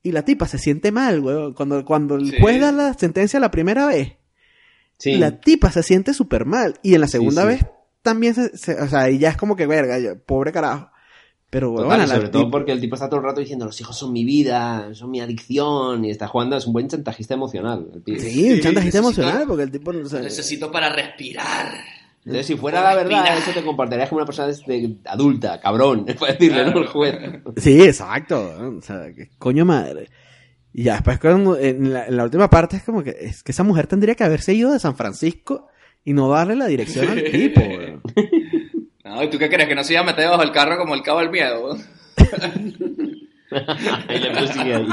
Y la tipa se siente mal, weón. Cuando, cuando el Sí. juez da la sentencia la primera vez, Sí. la tipa se siente súper mal. Y en la segunda vez también se, se- o sea, y ya es como que verga, pobre carajo. Pero Total, bueno, la sobre todo porque el tipo está todo el rato diciendo los hijos son mi vida, son mi adicción y está jugando, es un buen chantajista emocional. El pibe. Sí, un chantajista necesito- emocional porque el tipo no sé. Necesito para respirar. Entonces, si fuera la verdad, eso te comportarías como una persona de- adulta, cabrón, para decirle, ¿no? El juez. Sí, exacto. O sea, que coño madre. Y ya después cuando- en, la, en la última parte es como que es que esa mujer tendría que haberse ido de San Francisco y no darle la dirección al tipo. No, ¿y tú qué crees? Que no se iba a meter debajo del carro como el cabo del miedo. Ahí le persigue ahí.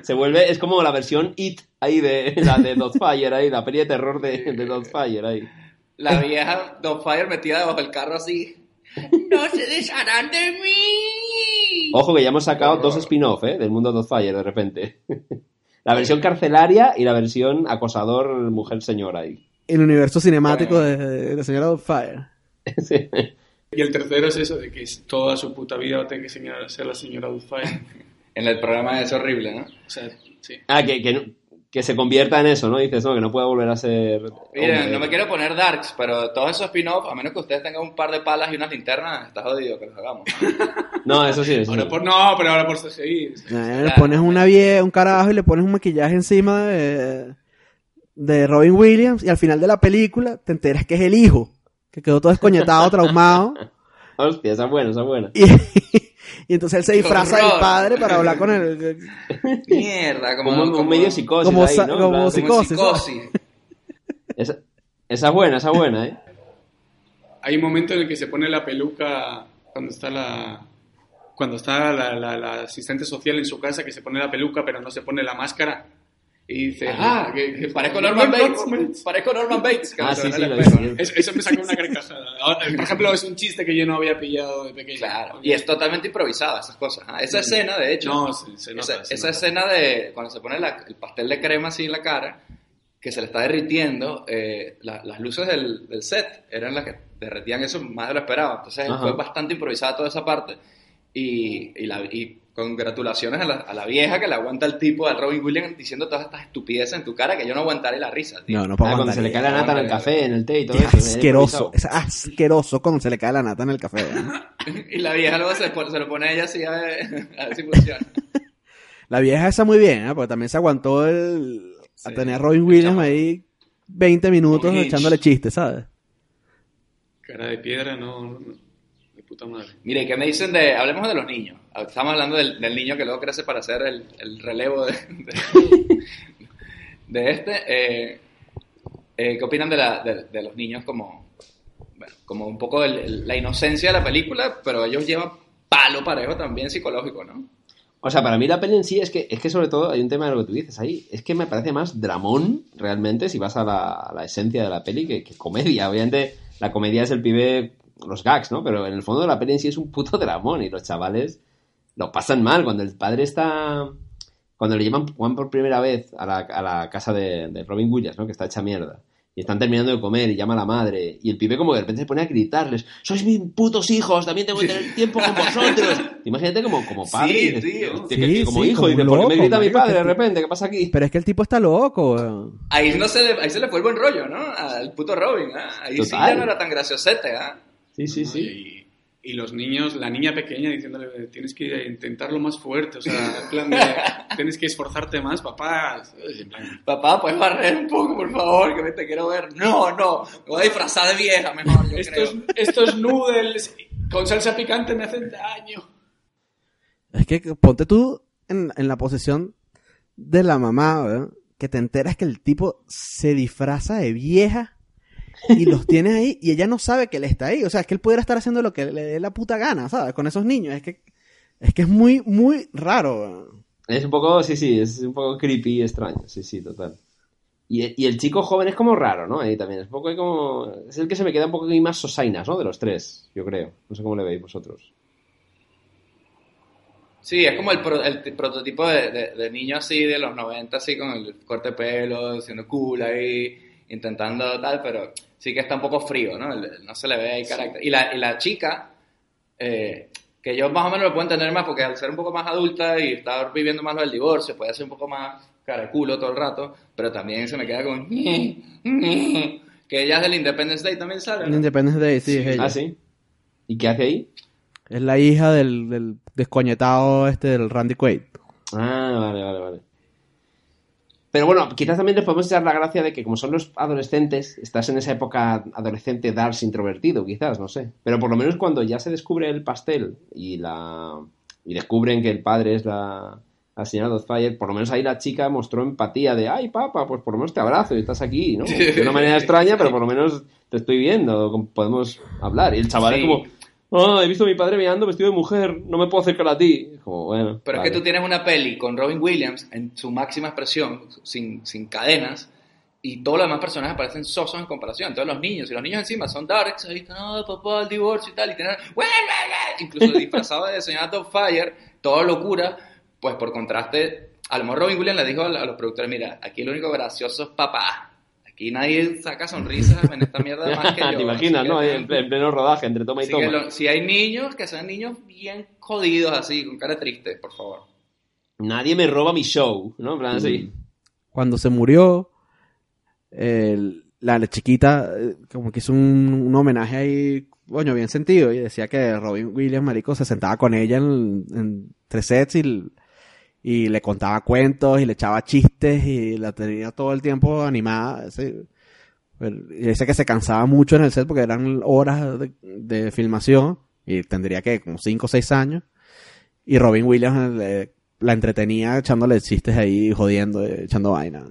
Se vuelve, es como la versión It ahí de la de Dotfire ahí, la peli de terror de, de Dotfire ahí. La vieja Fire metida debajo del carro así. ¡No se desharán de mí! Ojo que ya hemos sacado dos spin-off, ¿eh? Del mundo Dotfire de repente. La versión carcelaria y la versión acosador mujer señora ahí. El universo cinemático de, de señora Fire. Sí. Y el tercero es eso de que toda su puta vida va a tener que señor- ser la señora Doubtfire. En el programa es horrible, ¿no? O sea, sí. Ah, que, que, no- que se convierta en eso, ¿no? Dices, no, que no pueda volver a ser... Miren, hombre. no me quiero poner darks, pero todos esos spin-offs, a menos que ustedes tengan un par de palas y unas linternas, está jodido que los hagamos. No, eso sí, eso sí. Ahora por, no, pero ahora por CGI. Eh, Le pones una vie un carajo y le pones un maquillaje encima de, de Robin Williams y al final de la película te enteras que es el hijo, que quedó todo escoñetado, traumado. Hostia, esa es buena, esa es buena. Y, y entonces él se ¡Qué disfraza del padre para hablar con el... Mierda, como, medio psicosis como ahí, psicosis. psicosis. Esa, esa es buena, esa es buena, ¿eh? Hay un momento en el que se pone la peluca cuando está la cuando está la, la- la asistente social en su casa que se pone la peluca pero no se pone la máscara y dice Ah, que, que Parezco Norman Bates. Parezco Norman Bates. Ah, sí, sí, lo. Eso, eso me sacó una carcajada. Ahora, Por ejemplo, es un chiste que yo no había pillado de pequeño. Claro, y es totalmente improvisada esas cosas. ¿ah? Esa escena, de hecho, No, se, se nota. esa, se esa escena de cuando se pone la- el pastel de crema así en la cara, que se le está derritiendo, eh, la- las luces del, del set eran las que derretían eso más de lo esperado. Entonces Ajá. fue bastante improvisada toda esa parte. Y, y, la, y congratulaciones a la, a la vieja que le aguanta el tipo al Robin Williams diciendo todas estas estupideces en tu cara que yo no aguantaré la risa, tío. No, no puedo Ah, cuando se le cae la no, nata en el café, en el té y todo Qué eso. ¿eh? asqueroso, es asqueroso cuando se le cae la nata en el café. ¿eh? Y la vieja luego se, se lo pone a ella así a ver, a ver si funciona. La vieja esa muy bien, ¿eh? porque también se aguantó el... a tener a Robin Williams ahí 20 minutos echándole chistes, ¿sabes? Cara de piedra, no, puta madre. Mire, ¿qué me dicen de... Hablemos de los niños. Estamos hablando del, del niño que luego crece para hacer el, el relevo de, de, de este. Eh, eh, ¿Qué opinan de, la, de, de los niños como... bueno, como un poco el- el- la inocencia de la película, pero ellos llevan palo parejo también psicológico, ¿no? O sea, para mí la peli en sí es que, es que sobre todo hay un tema de lo que tú dices ahí. Es que me parece más dramón, realmente, si vas a la, a la esencia de la peli, que, que comedia. Obviamente, la comedia es el pibe, los gags, ¿no? Pero en el fondo la peli en sí es un puto dramón y los chavales lo pasan mal. Cuando el padre está... Cuando le llevan Juan por primera vez a la, a la casa de, de Robin Williams, ¿no? Que está hecha mierda. Y están terminando de comer y llama a la madre. Y el pibe como de repente se pone a gritarles, sois mis putos hijos, también tengo que tener tiempo con vosotros. Imagínate como, como padre. Sí, tío. "Hostia, Sí, que- como sí, hijo, como y ¿por qué me grita mi padre de repente? ¿Qué pasa aquí? Pero es que el tipo está loco. Ahí, no se le, ahí se le fue el buen rollo, ¿no? Al puto Robin, ¿ah? Ahí sí Total. ya no era tan graciosete, ¿ah? Sí, sí, ¿no? sí. Y, y los niños, la niña pequeña diciéndole, tienes que intentarlo más fuerte, o sea, en plan de, tienes que esforzarte más, papá. En plan, Papá, ¿puedes barrer un poco, por favor? Que me te quiero ver. No, no. Me voy a disfrazar de vieja mejor, yo estos, creo. estos noodles con salsa picante me hacen daño. Es que ponte tú en, en la posición de la mamá, weón, que te enteras que el tipo se disfraza de vieja y los tiene ahí y ella no sabe que él está ahí. O sea, es que él pudiera estar haciendo lo que le dé la puta gana, ¿sabes? Con esos niños. Es que es, que es muy, muy raro. Es un poco, sí, sí, es un poco creepy y extraño, sí, sí, total. Y, y el chico joven es como raro, ¿no? Ahí también, es un poco ahí como... Es el que se me queda un poco más sosainas, ¿no? De los tres, yo creo. No sé cómo le veis vosotros. Sí, es como el, pro- el t- prototipo de, de- de niño así de los 90, así con el corte de pelo, siendo cool ahí, intentando tal, pero sí que está un poco frío, ¿no? No se le ve ahí carácter. Y la, y la chica, eh, que yo más o menos lo puedo entender más porque al ser un poco más adulta y estar viviendo más lo del divorcio, puede ser un poco más cara de culo todo el rato, pero también se me queda con... que ella es del Independence Day también sale, ¿no? Independence Day, sí, es ella. Ah, sí. ¿Y qué hace ahí? Es la hija del, del descoñetado este del Randy Quaid. Ah, vale, vale, vale. Pero bueno, quizás también les podemos echar la gracia de que como son los adolescentes, estás en esa época adolescente darks introvertido, quizás, no sé. Pero por lo menos cuando ya se descubre el pastel y la y descubren que el padre es la, la señora Dothfire, por lo menos ahí la chica mostró empatía de, ay, papá, pues por lo menos te abrazo y estás aquí, ¿no? De una manera extraña, pero por lo menos te estoy viendo, podemos hablar. Y el chaval Sí. es como, oh, he visto a mi padre mirando vestido de mujer, no me puedo acercar a ti. Como, bueno. Pero vale. es que tú tienes una peli con Robin Williams en su máxima expresión, sin, sin cadenas, y todos los demás personajes parecen sosos en comparación. Entonces los niños, y los niños encima son darks, ahí no, papá, el divorcio y tal, y tienen, "Bueno, incluso disfrazado de señora Fire, toda locura, pues por contraste, a lo mejor Robin Williams le dijo a a los productores, mira, aquí lo único gracioso es papá. Aquí nadie saca sonrisas en esta mierda más que yo. Te imaginas, ¿no? que- en, ple- en pleno rodaje, entre toma y Así toma. lo- si hay niños, que sean niños bien jodidos así, con cara triste, por favor. Nadie me roba mi show, ¿no? En plan así. Cuando se murió, el- la, la chiquita eh, como que hizo un, un homenaje ahí, coño, bien sentido, y decía que Robin Williams, marico, se sentaba con ella en, en tres sets y, y le contaba cuentos y le echaba chistes y la tenía todo el tiempo animada. sí. Pero- Y dice que se cansaba mucho en el set porque eran horas de, de filmación y tendría que como cinco o seis años. Y Robin Williams le- la entretenía echándole chistes ahí, jodiendo, echando vaina.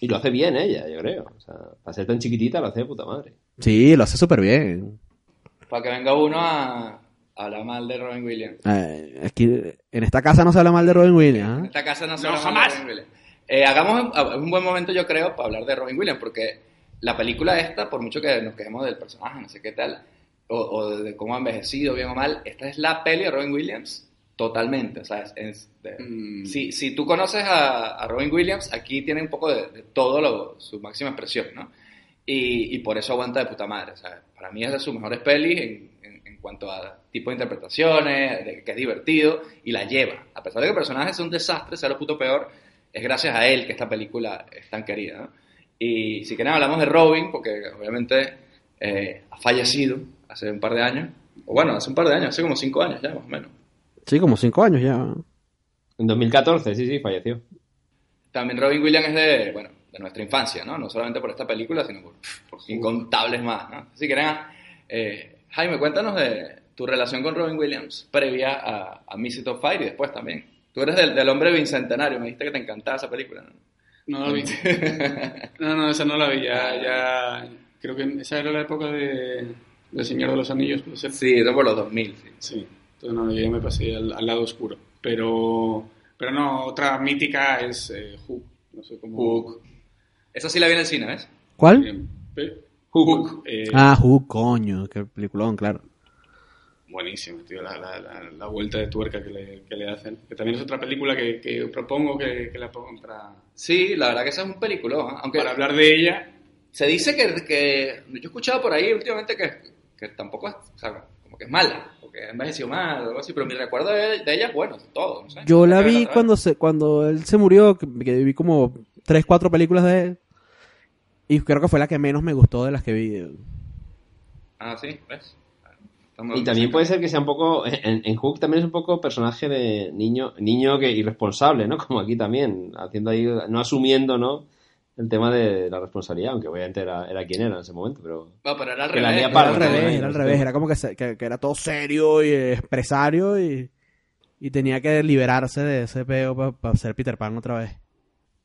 Y lo hace bien ella, yo creo. O sea, para ser tan chiquitita lo hace de puta madre. Sí, lo hace súper bien. Para que venga uno a, a hablar mal de Robin Williams. Eh, aquí, en esta casa no se habla mal de Robin Williams. En ¿ah? esta casa no se No, habla mal jamás. de Robin Williams. Eh, hagamos un, un buen momento, yo creo, para hablar de Robin Williams, porque la película esta, por mucho que nos quedemos del personaje, no sé qué tal, o, o de cómo ha envejecido, bien o mal, esta es la peli de Robin Williams totalmente. O sea, es- es de- Mm. si, si tú conoces a, a Robin Williams, aquí tiene un poco de, de todo lo- su máxima expresión, ¿no? Y, y por eso aguanta de puta madre. O sea, para mí es de sus mejores pelis en, en- cuanto a tipo de interpretaciones, de que es divertido y la lleva. A pesar de que el personaje es un desastre, sea lo puto peor, es gracias a él que esta película es tan querida. ¿no? Y si quieren hablamos de Robin, porque obviamente eh, ha fallecido hace un par de años. O bueno, hace un par de años, hace como cinco años ya, más o menos. Sí, como cinco años ya. En 2014, sí, sí, falleció. También Robin Williams es de, bueno, de nuestra infancia, ¿no? No solamente por esta película, sino por, por incontables más, ¿no? Si quieren, eh, Jaime, cuéntanos de tu relación con Robin Williams previa a, a Miss It of Fire y después también. Tú eres del, del hombre bicentenario, me dijiste que te encantaba esa película, ¿no? No la vi. No, no, esa no la vi. Ya, ya. Creo que esa era la época de. del Señor de los Anillos, puede ser. Sí, eso por los 2000, sí. Sí. Entonces, no, yo ya me pasé al, al lado oscuro. Pero. Pero no, otra mítica es eh, Hook. No sé cómo. Hook. Esa sí la vi en el cine, ¿ves? ¿Cuál? Eh, Hook. eh, Ah, Hook, coño, qué peliculón, claro. Buenísimo, tío, la, la, la, la vuelta de tuerca que le, que le hacen. Que también es otra película que, que propongo que, que la pongan para, Sí, la verdad que esa es un película, aunque para hablar de ella. se dice que, que yo he escuchado por ahí últimamente que, que tampoco es, o sea, como que es mala, o que ha envejecido mal o algo así, pero mi recuerdo de, de ella es bueno, todo, no sé. Yo la vi cuando se, cuando él se murió, que, que vi como tres, cuatro películas de él. Y creo que fue la que menos me gustó de las que vi. Ah, sí, ¿ves? Y también puede ser que sea un poco. En, en Hook también es un poco personaje de niño niño que irresponsable, ¿no? Como aquí también, haciendo ahí, no asumiendo, ¿no? El tema de la responsabilidad, aunque obviamente era, era quien era en ese momento, pero. No, pero era al revés. ¿no? para Era al revés, era al revés. Era como que, se- que, que era todo serio y empresario y, y tenía que liberarse de ese peo para ser Peter Pan otra vez.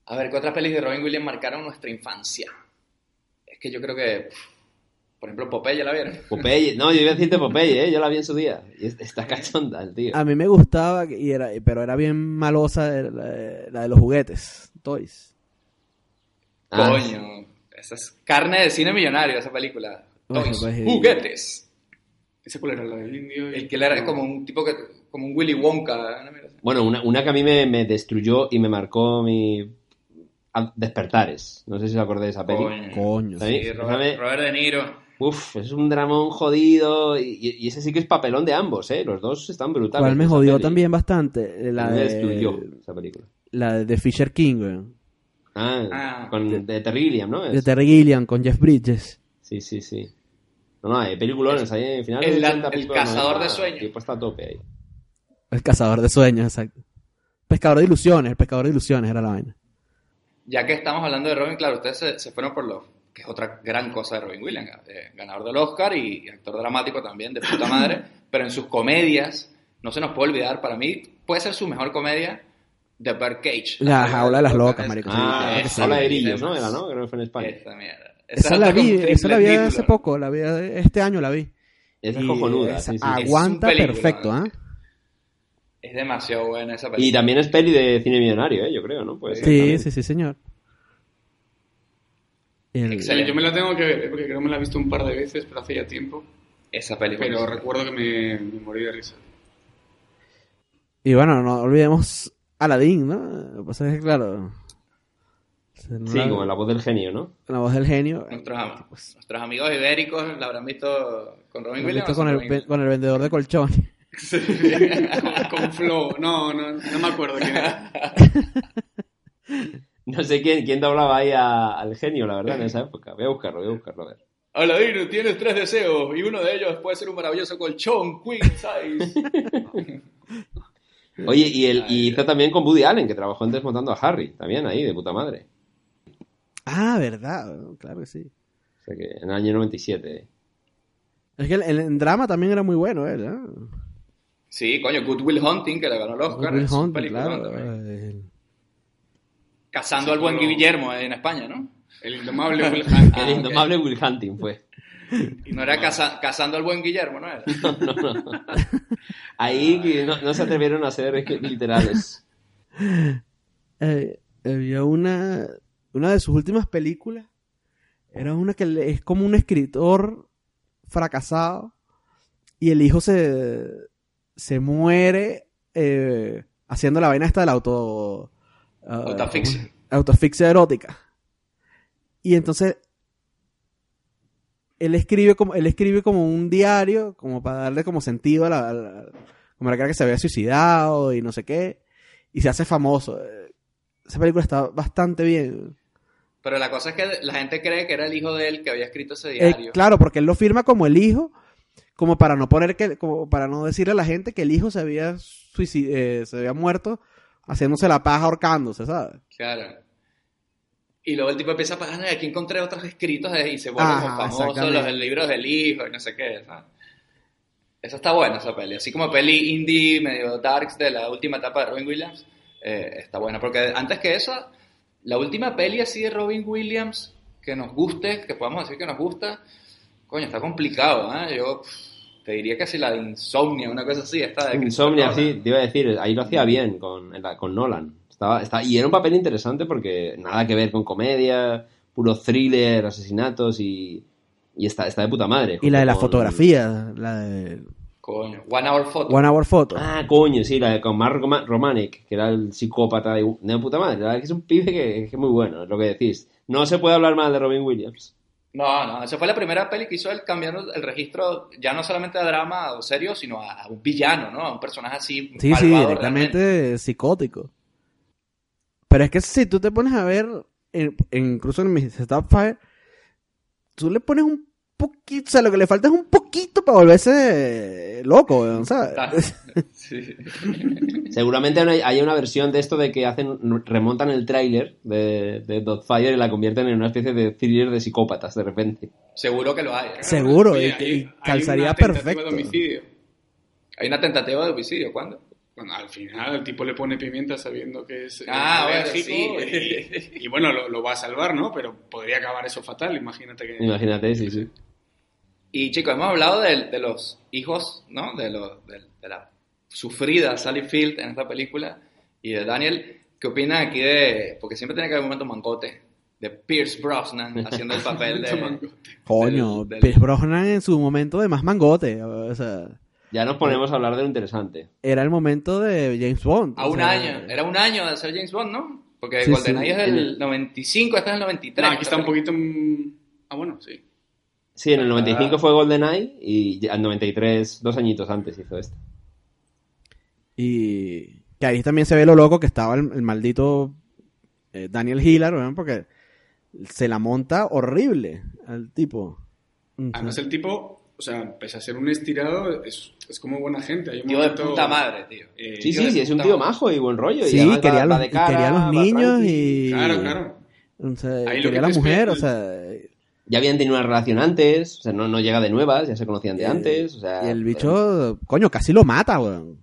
A ver, ¿qué otras pelis de Robin Williams marcaron nuestra infancia? Que yo creo que, por ejemplo, Popeye, ¿la vieron? Popeye, no, yo iba a decirte Popeye, ¿eh? Yo la vi en su día. Y es- está cachonda el tío. A mí me gustaba, y era, pero era bien malosa la, la de los juguetes, toys. Ah, Coño, esa es carne de cine millonario, esa película. Toys, pues, juguetes. ¿Esa cuál era? La del indio. y- El que era como un tipo que, como un Willy Wonka. Bueno, una, una que a mí me, me destruyó y me marcó mi Despertares. No sé si os acordáis de esa peli. Coño. Sí, Robert, De Niro. Uf, es un dramón jodido y, y ese sí que es papelón de ambos, ¿eh? Los dos están brutales. ¿Cuál me jodió peli. también bastante? A La me destruyó de, esa película. la de The Fisher King, weón. Ah, Ah. con de Terry Gilliam, ¿no? De Terry Gilliam con Jeff Bridges. Sí, sí, sí. No, no, hay peliculones ahí en final. El- de 80, el de cazador 90, de sueños. El tipo está a tope ahí. El cazador de sueños, exacto. Pescador de ilusiones, el pescador de ilusiones era la vaina. Ya que estamos hablando de Robin, claro, ustedes se, se fueron por lo que es otra gran cosa de Robin Williams, eh, ganador del Oscar y, actor dramático también, de puta madre, pero en sus comedias, no se nos puede olvidar, para mí puede ser su mejor comedia, The Birdcage. La jaula de las locas, Es- marico. Ah, sí. Habla de grillos, ¿no? Era, ¿no? Creo que fue en España. Esa mierda. Esa la vi, esa la vi título. hace poco, la vi este año la vi. Esa es cojonuda. esa sí, sí. Aguanta Es un película, perfecto. ¿ah? Es demasiado buena esa película. Y también es peli de cine millonario, ¿eh? Yo creo, ¿no? Puede ser Sí, también. sí, sí, señor. El- Excelente. Yo me la tengo que ver, ¿eh? porque creo que me la he visto un par de veces, pero hace ya tiempo. Esa película. Pero recuerdo que me, me morí de risa. Y bueno, no olvidemos Aladdin, ¿no? Lo que pasa es que, claro. Sí, la- como la voz del genio, ¿no? la voz del genio. Nuestros, am- nuestros amigos ibéricos la habrán visto con Robin Williams. con con el vendedor de colchones. Con, con Flow. No, no, no me acuerdo quién era. No sé quién, quién doblaba ahí a- al genio, la verdad, en esa época. Voy a buscarlo, voy a buscarlo, a ver. Aladino, tienes tres deseos y uno de ellos puede ser un maravilloso colchón, queen size. Oye, y, el, y hizo también con Woody Allen, que trabajó en Desmontando a Harry, también ahí, de puta madre. Ah, verdad, claro que sí. O sea que en el año 97. Es que el, el- en drama también era muy bueno él, ¿eh? Sí, coño, Good Will Hunting, que le ganó el Oscar. Will es un Hunting, claro. eh, Cazando al buen Guillermo en España, ¿no? El indomable Will Hunting. El indomable Will Hunting fue. No era caza- cazando al buen Guillermo, ¿no era? No, no. Ahí no, no se atrevieron a ser literales. eh, había una, una de sus últimas películas. Era una que es como un escritor fracasado y el hijo se, se muere eh, haciendo la vaina esta del auto... ah. ¿cómo es? Autoasfixia erótica. Y entonces él escribe como él escribe como un diario como para darle como sentido a la, a la- como la cara que se había suicidado y no sé qué y se hace famoso Eh, esa película está bastante bien Pero la cosa es que la gente cree que era el hijo de él que había escrito ese Eh, diario. claro porque él lo firma como el hijo como para no poner que como para no decirle a la gente que el hijo se había eh, se había muerto haciéndose la paja ahorcándose sabes Claro. Y luego el tipo empieza a pagar, "Ay, aquí encontré otros escritos y se vuelve famoso los libros del hijo y no sé qué. ¿sabes? Eso está bueno, esa peli. Así como peli indie, medio darks de la última etapa de Robin Williams, eh, está buena. Porque antes que eso, la última peli así de Robin Williams que nos guste, que podamos decir que nos gusta, coño, está complicado. ¿eh? Yo te diría que si la de Insomnia, una cosa así, esta de Insomnia, sí, te iba a decir, ahí lo hacía bien con, con Nolan. Estaba, está, y era un papel interesante porque nada que ver con comedia, puro thriller, asesinatos y, y está, está de puta madre. y la de la con- fotografía la de Coño, One Hour Photo. One Hour Photo Ah, coño, sí, la de con Mark Roma- Romanek, que era el psicópata de, de puta madre. La verdad que es un pibe que, que es muy bueno, es lo que decís. No se puede hablar mal de Robin Williams. No, no, esa fue la primera peli que hizo él cambiando el registro ya no solamente a drama o serio, sino a, a un villano, ¿no? A un personaje así Sí, sí, directamente psicótico. Pero es que si tú te pones a ver, en- en- incluso en mis Fire, tú le pones un poquito, o sea, lo que le falta es un poquito para volverse eh, loco, ¿sabes? Sí. Seguramente hay una, versión de esto de que hacen remontan el tráiler de, de Dotfire y la convierten en una especie de thriller de psicópatas de repente. Seguro que lo hay. Seguro, Oye, y, hay- y hay calzaría una perfecto. de homicidio. Hay una tentativa de homicidio, ¿cuándo? Bueno, al final el tipo le pone pimienta sabiendo que es eh, Ah, bueno, sí. y, y bueno, lo, lo va a salvar, ¿no? Pero podría acabar eso fatal, imagínate que... Imagínate, sí, sí. Y chicos, hemos hablado de, de los hijos, ¿no? De, los, de, de la sufrida Sally Field en esta película y de Daniel. ¿Qué opinan aquí de.? Porque siempre tiene que haber un momento mangote. De Pierce Brosnan haciendo el papel de. Coño, del- del- Pierce Brosnan en su momento de más mangote, o sea, Ya nos ponemos a hablar de lo interesante. era el momento de James Bond. A un sea, año. Era un año de ser James Bond, ¿no? Porque Sí, GoldenEye sí. es del 95, este es del 93. No, aquí está un poquito... Ah, bueno, sí. Sí, en el 95 Ah. fue GoldenEye y en 93, dos añitos antes hizo esto. Y que ahí también se ve lo loco que estaba el, el maldito eh, Daniel Hiller, weón, porque se la monta horrible al tipo. Además el tipo, o sea, pese a ser un estirado, es, es como buena gente. Hay un Tío de puta madre, tío. eh, Sí, tío sí, sí, es un tío majo y buen rollo. Sí, quería, va- los, va de y quería cara, a los va niños y... Claro, claro. O sea, Ahí lo quería que a la mujer, o sea... Ya habían tenido una relación antes, o sea, no, no llega de nuevas, ya se conocían de antes, o sea... Y el bicho, coño, casi lo mata, weón.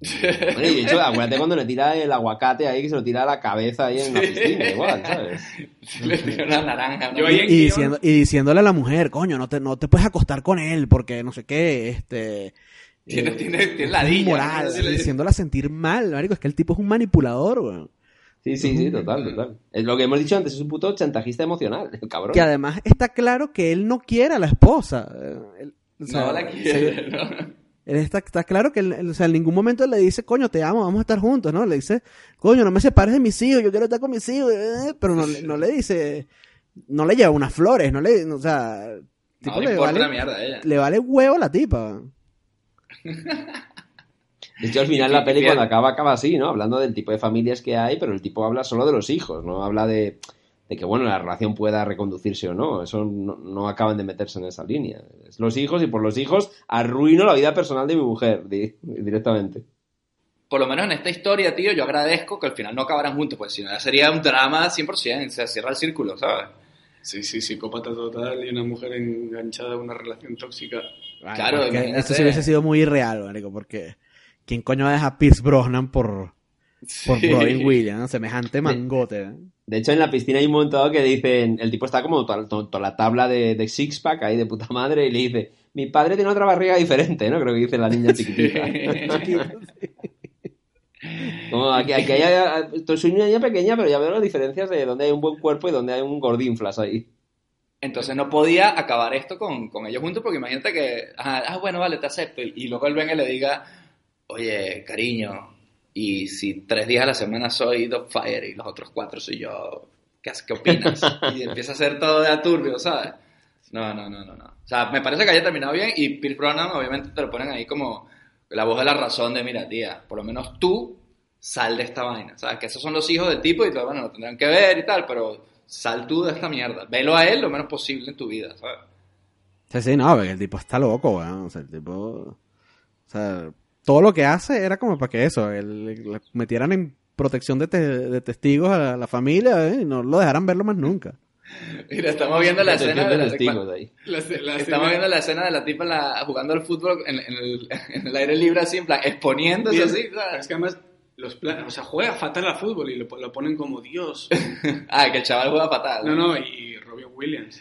Bueno, y de hecho, acuérdate cuando le tira el aguacate ahí, que se lo tira a la cabeza ahí en la piscina, igual, ¿sabes? Le tiró una naranja. ahí Y, en y guión- diciendo, y diciéndole a la mujer, coño, no te, no te puedes acostar con él porque no sé qué, este... Tiene, eh, tiene, tiene ¿no? Así le- diciéndola sentir mal, marico, es que el tipo es un manipulador, weón. Sí, sí, sí, total, total. Es lo que hemos dicho antes, es un puto chantajista emocional, el cabrón. Que además está claro que él no quiere a la esposa. eh, él- o sea, No la se- quiere, ¿no? él está, está claro que él, o sea, en ningún momento le dice, coño, te amo, vamos a estar juntos, ¿no? Le dice, coño, no me separes de mis hijos, yo quiero estar con mis hijos, eh, pero no, le- no le dice, no le lleva unas flores, no le, o sea, el tipo No le vale, la mierda a ella. le vale huevo a la tipa. De hecho, al final la peli cuando acaba, acaba así, ¿no? Hablando del tipo de familias que hay, pero el tipo habla solo de los hijos, no habla de, de que, bueno, la relación pueda reconducirse o no. Eso no, no acaban de meterse en esa línea. Es los hijos y por los hijos arruino la vida personal de mi mujer, di- directamente. Por lo menos en esta historia, tío, yo agradezco que al final no acabaran juntos, pues si no ya sería un drama 100%, se cierra el círculo, ¿sabes? Sí, sí, psicópata total y una mujer enganchada a una relación tóxica. Claro, Porque imagínate. Eso sí hubiese sido muy irreal, marico, porque ¿quién coño va a dejar Pierce Brosnan por, por Sí. Robin Williams? Semejante mangote, ¿eh? De hecho, en la piscina hay un momento dado que dicen, el tipo está como toda, toda- toda la tabla de, de six-pack ahí de puta madre y le dice, mi padre tiene otra barriga diferente, ¿no? Creo que dice la niña chiquitita. Como aquí, aquí hay, soy una niña pequeña, pero ya veo las diferencias de donde hay un buen cuerpo y donde hay un gordinflas ahí. Entonces no podía acabar esto con, con ellos juntos porque imagínate que, ah, bueno, vale, te acepto. Y, y luego él venga y le diga, oye, cariño, y si tres días a la semana soy Dogfire y los otros cuatro soy yo, ¿qué, qué opinas? Y empieza a hacer todo de aturbio, ¿sabes? No, no, no, no, no. O sea, me parece que haya terminado bien y Pierce Brosnan obviamente te lo ponen ahí como la voz de la razón de, mira, tía, por lo menos tú sal de esta vaina, ¿sabes? Que esos son los hijos del tipo y todo, bueno, lo tendrán que ver y tal, pero sal tú de esta mierda. Velo a él lo menos posible en tu vida, ¿sabes? Sí, sí, no, porque el tipo está loco, weón. O sea, el tipo. O sea, todo lo que hace era como para que eso, el- le metieran en protección de, te- de testigos a la, la familia ¿eh? y no lo dejaran verlo más nunca. Mira, estamos viendo la escena de la, Estamos escena- viendo la escena de la tipa en la- jugando al fútbol en, en el, en el aire libre así, en plan, exponiéndose Bien, así. Es que además, los plan- o sea, juega fatal al fútbol y lo, lo ponen como Dios. Ah, que el chaval juega fatal. No, no, y Robin Williams.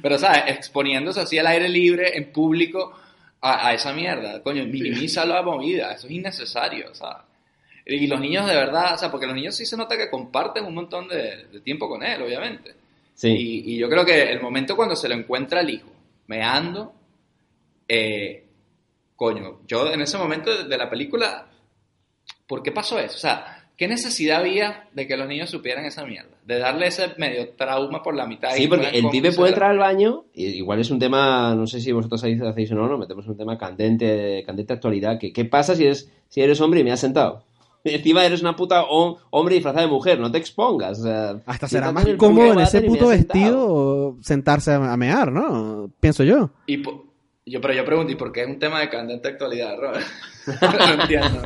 Pero, ¿sabes? Exponiéndose así al aire libre, en público, a, a esa mierda. Coño, minimiza la movida. Eso es innecesario, ¿sabes? Y los niños de verdad, o sea, porque los niños sí se nota que comparten un montón de, de tiempo con él, obviamente. Sí. Y, y yo creo que el momento cuando se lo encuentra el hijo, meando, eh, coño, yo en ese momento de, de la película, ¿por qué pasó eso? O sea, ¿qué necesidad había de que los niños supieran esa mierda? De darle ese medio trauma por la mitad. Sí, y porque no el pibe puede entrar al baño, y igual es un tema, no sé si vosotros hacéis, o no, nos metemos un tema candente, candente actualidad, que ¿qué pasa si eres, si eres hombre y me has sentado? Encima eres una puta hom- hombre disfrazada de mujer, no te expongas. o sea, Hasta será más cómodo en ese puto vestido sentarse a, mear, ¿no? Pienso yo. Y yo, pero yo pregunto, ¿y por qué es un tema de candente actualidad, Robert? no entiendo.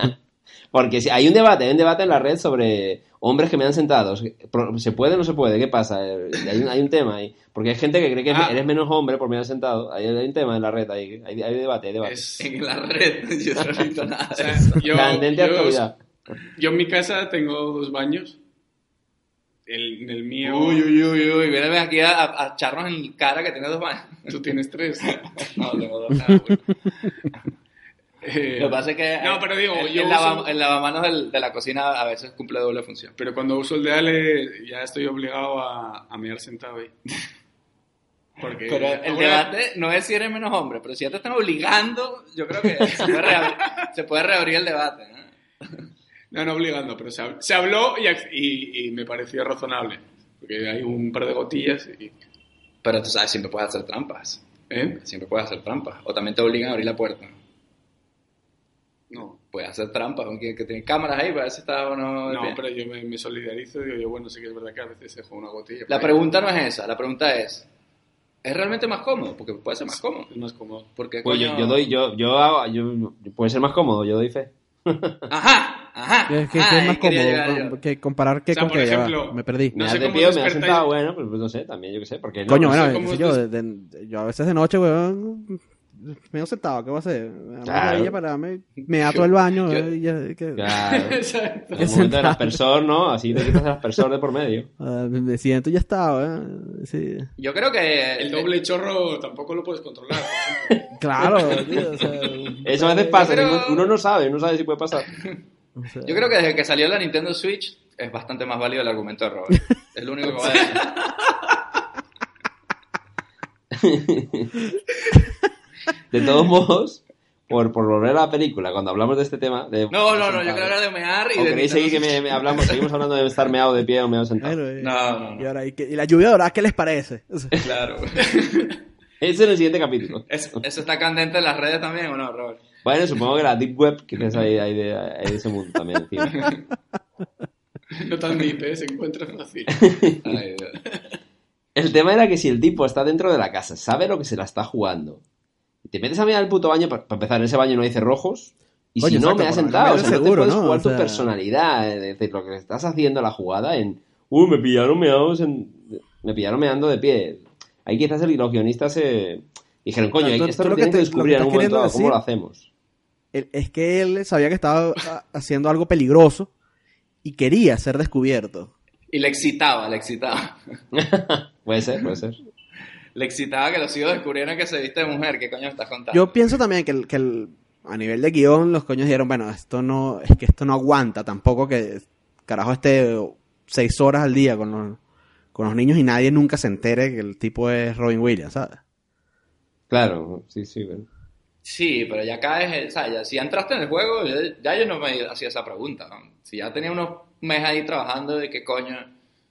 Porque si hay un debate, hay un debate en la red sobre hombres que me han sentado. ¿Se puede o no se puede? ¿Qué pasa? Eh, Hay un, hay un tema ahí. Porque hay gente que cree que Ah. eres menos hombre por me han sentado. Hay, hay un tema en la red ahí. Hay, hay debate, hay debate. Es- En la red, yo no he visto nada o sea, yo, Candente yo- actualidad. yo en mi casa tengo dos baños. El, en el mío. Uy, uy, uy, uy, viene aquí a, a- echarnos en cara que tiene dos manos. Tú tienes tres. No, tengo dos. Ah, bueno. Eh, Lo que pasa es que No, pero digo, el, yo el lava- uso- el lavamanos del- de la cocina a veces cumple doble función. Pero cuando uso el de Ale, ya estoy obligado a, a mirar sentado ahí. Porque Pero el ahora- debate no es si eres menos hombre, pero si ya te están obligando, yo creo que se puede reabrir, se puede reabrir el debate. ¿no? No, no obligando, pero se, hab- se habló y, ac- y- y me pareció razonable. Porque hay un par de gotillas y... Pero tú sabes, siempre puedes hacer trampas. ¿Eh? Siempre puedes hacer trampas. O también te obligan a abrir la puerta. No. Puedes hacer trampas, aunque que tiene cámaras ahí para ver si está o no. No, bien. pero yo me, me solidarizo y digo, yo, bueno, sí que es verdad que a veces se juega una gotilla. La ahí. pregunta no es esa, la pregunta es, ¿es realmente más cómodo? Porque puede ser más cómodo. Es más cómodo. Porque, Pues yo, coño- yo doy, yo, yo hago, yo, yo- puede ser más cómodo, yo doy fe. Ajá, ajá. Que, que- que ah, es más cómodo. Que comparar que O sea, con por que ya va, ejemplo, me perdí. Me No das sé de cómo pie o me despertáis- sentado, bueno, pues, pues no sé, también yo qué sé, porque no, Coño, no bueno, cómo qué sé yo, es- de- de- yo a veces de noche, weón, me he sentado, ¿qué voy a hacer? Me da una Claro. para me, me ato el baño yo- eh, ya, que- Claro. Exacto. El momento del aspersor, ¿no? Así te quitas el aspersor de por medio. ah, me siento ya está, weón. Sí. Yo creo que... El doble chorro tampoco lo puedes controlar. Claro, tío, o sea, Eso a veces pasa, Pero- que uno no sabe, uno sabe si puede pasar. o sea, Yo creo que desde que salió la Nintendo Switch es bastante más válido el argumento de Robert. Es lo único que voy a decir. De todos modos, por, por volver a la película, cuando hablamos de este tema... De, No, no, no, yo quiero hablar de mear y ¿O de queréis seguir que me, hablamos, seguimos hablando de estar meado de pie o meado sentado? bueno, y- No, no, no. Y, ahora, ¿y, qué- y la lluvia dorada, ¿qué les parece? Claro. Ese es el siguiente capítulo. ¿Eso, eso está candente en las redes también o no, Robert? Bueno, supongo que la Deep Web, hay, hay, de, hay de ese mundo también. encima. No tan deep, ¿eh? Se encuentra fácil. Ay. El tema era que si el tipo está dentro de la casa, sabe lo que se la está jugando, te metes a mirar el puto baño, para empezar, en ese baño no hay cerrojos, y Coño, si no, exacto, me has sentado, o sea, no te seguro, puedes ¿no? jugar O tu sea- personalidad, es decir, lo que estás haciendo la jugada en, uh, me pillaron meados en- me pillaron meando de pie. Ahí quizás el- los guionistas se dijeron, coño, Tú- esto lo lo que tienen que te- lo descubrir que en un estás momento dado, ¿cómo decir- lo hacemos? es que él sabía que estaba ah, haciendo algo peligroso y quería ser descubierto. Y le excitaba, le excitaba. puede ser, puede ser. Le excitaba que los hijos descubrieran que se viste de mujer. ¿Qué coño me estás contando? Yo pienso también que, el- que el- a nivel de guion los coños dijeron, bueno, esto no, es que esto no aguanta tampoco que carajo esté seis horas al día con los, con los niños y nadie nunca se entere que el tipo es Robin Williams, ¿sabes? Claro, sí, sí. bueno. Sí, pero ya caes, o sea, ya, si ya entraste en el juego, ya, ya yo no me hacía esa pregunta. ¿no? Si ya tenía unos meses ahí trabajando, ¿de qué coño?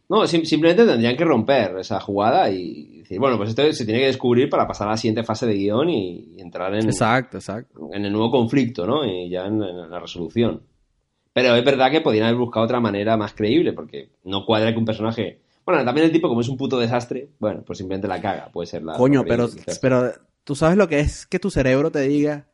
No, sim- simplemente tendrían que romper esa jugada y decir, bueno, pues esto se tiene que descubrir para pasar a la siguiente fase de guion y, y entrar en, Exacto, exacto. en el nuevo conflicto, ¿no? Y ya en, en la resolución. Pero es verdad que podrían haber buscado otra manera más creíble, porque no cuadra que un personaje... Bueno, también el tipo, como es un puto desastre, bueno, pues simplemente la caga, puede ser la... Coño, la pero, pero tú sabes lo que es que tu cerebro te diga,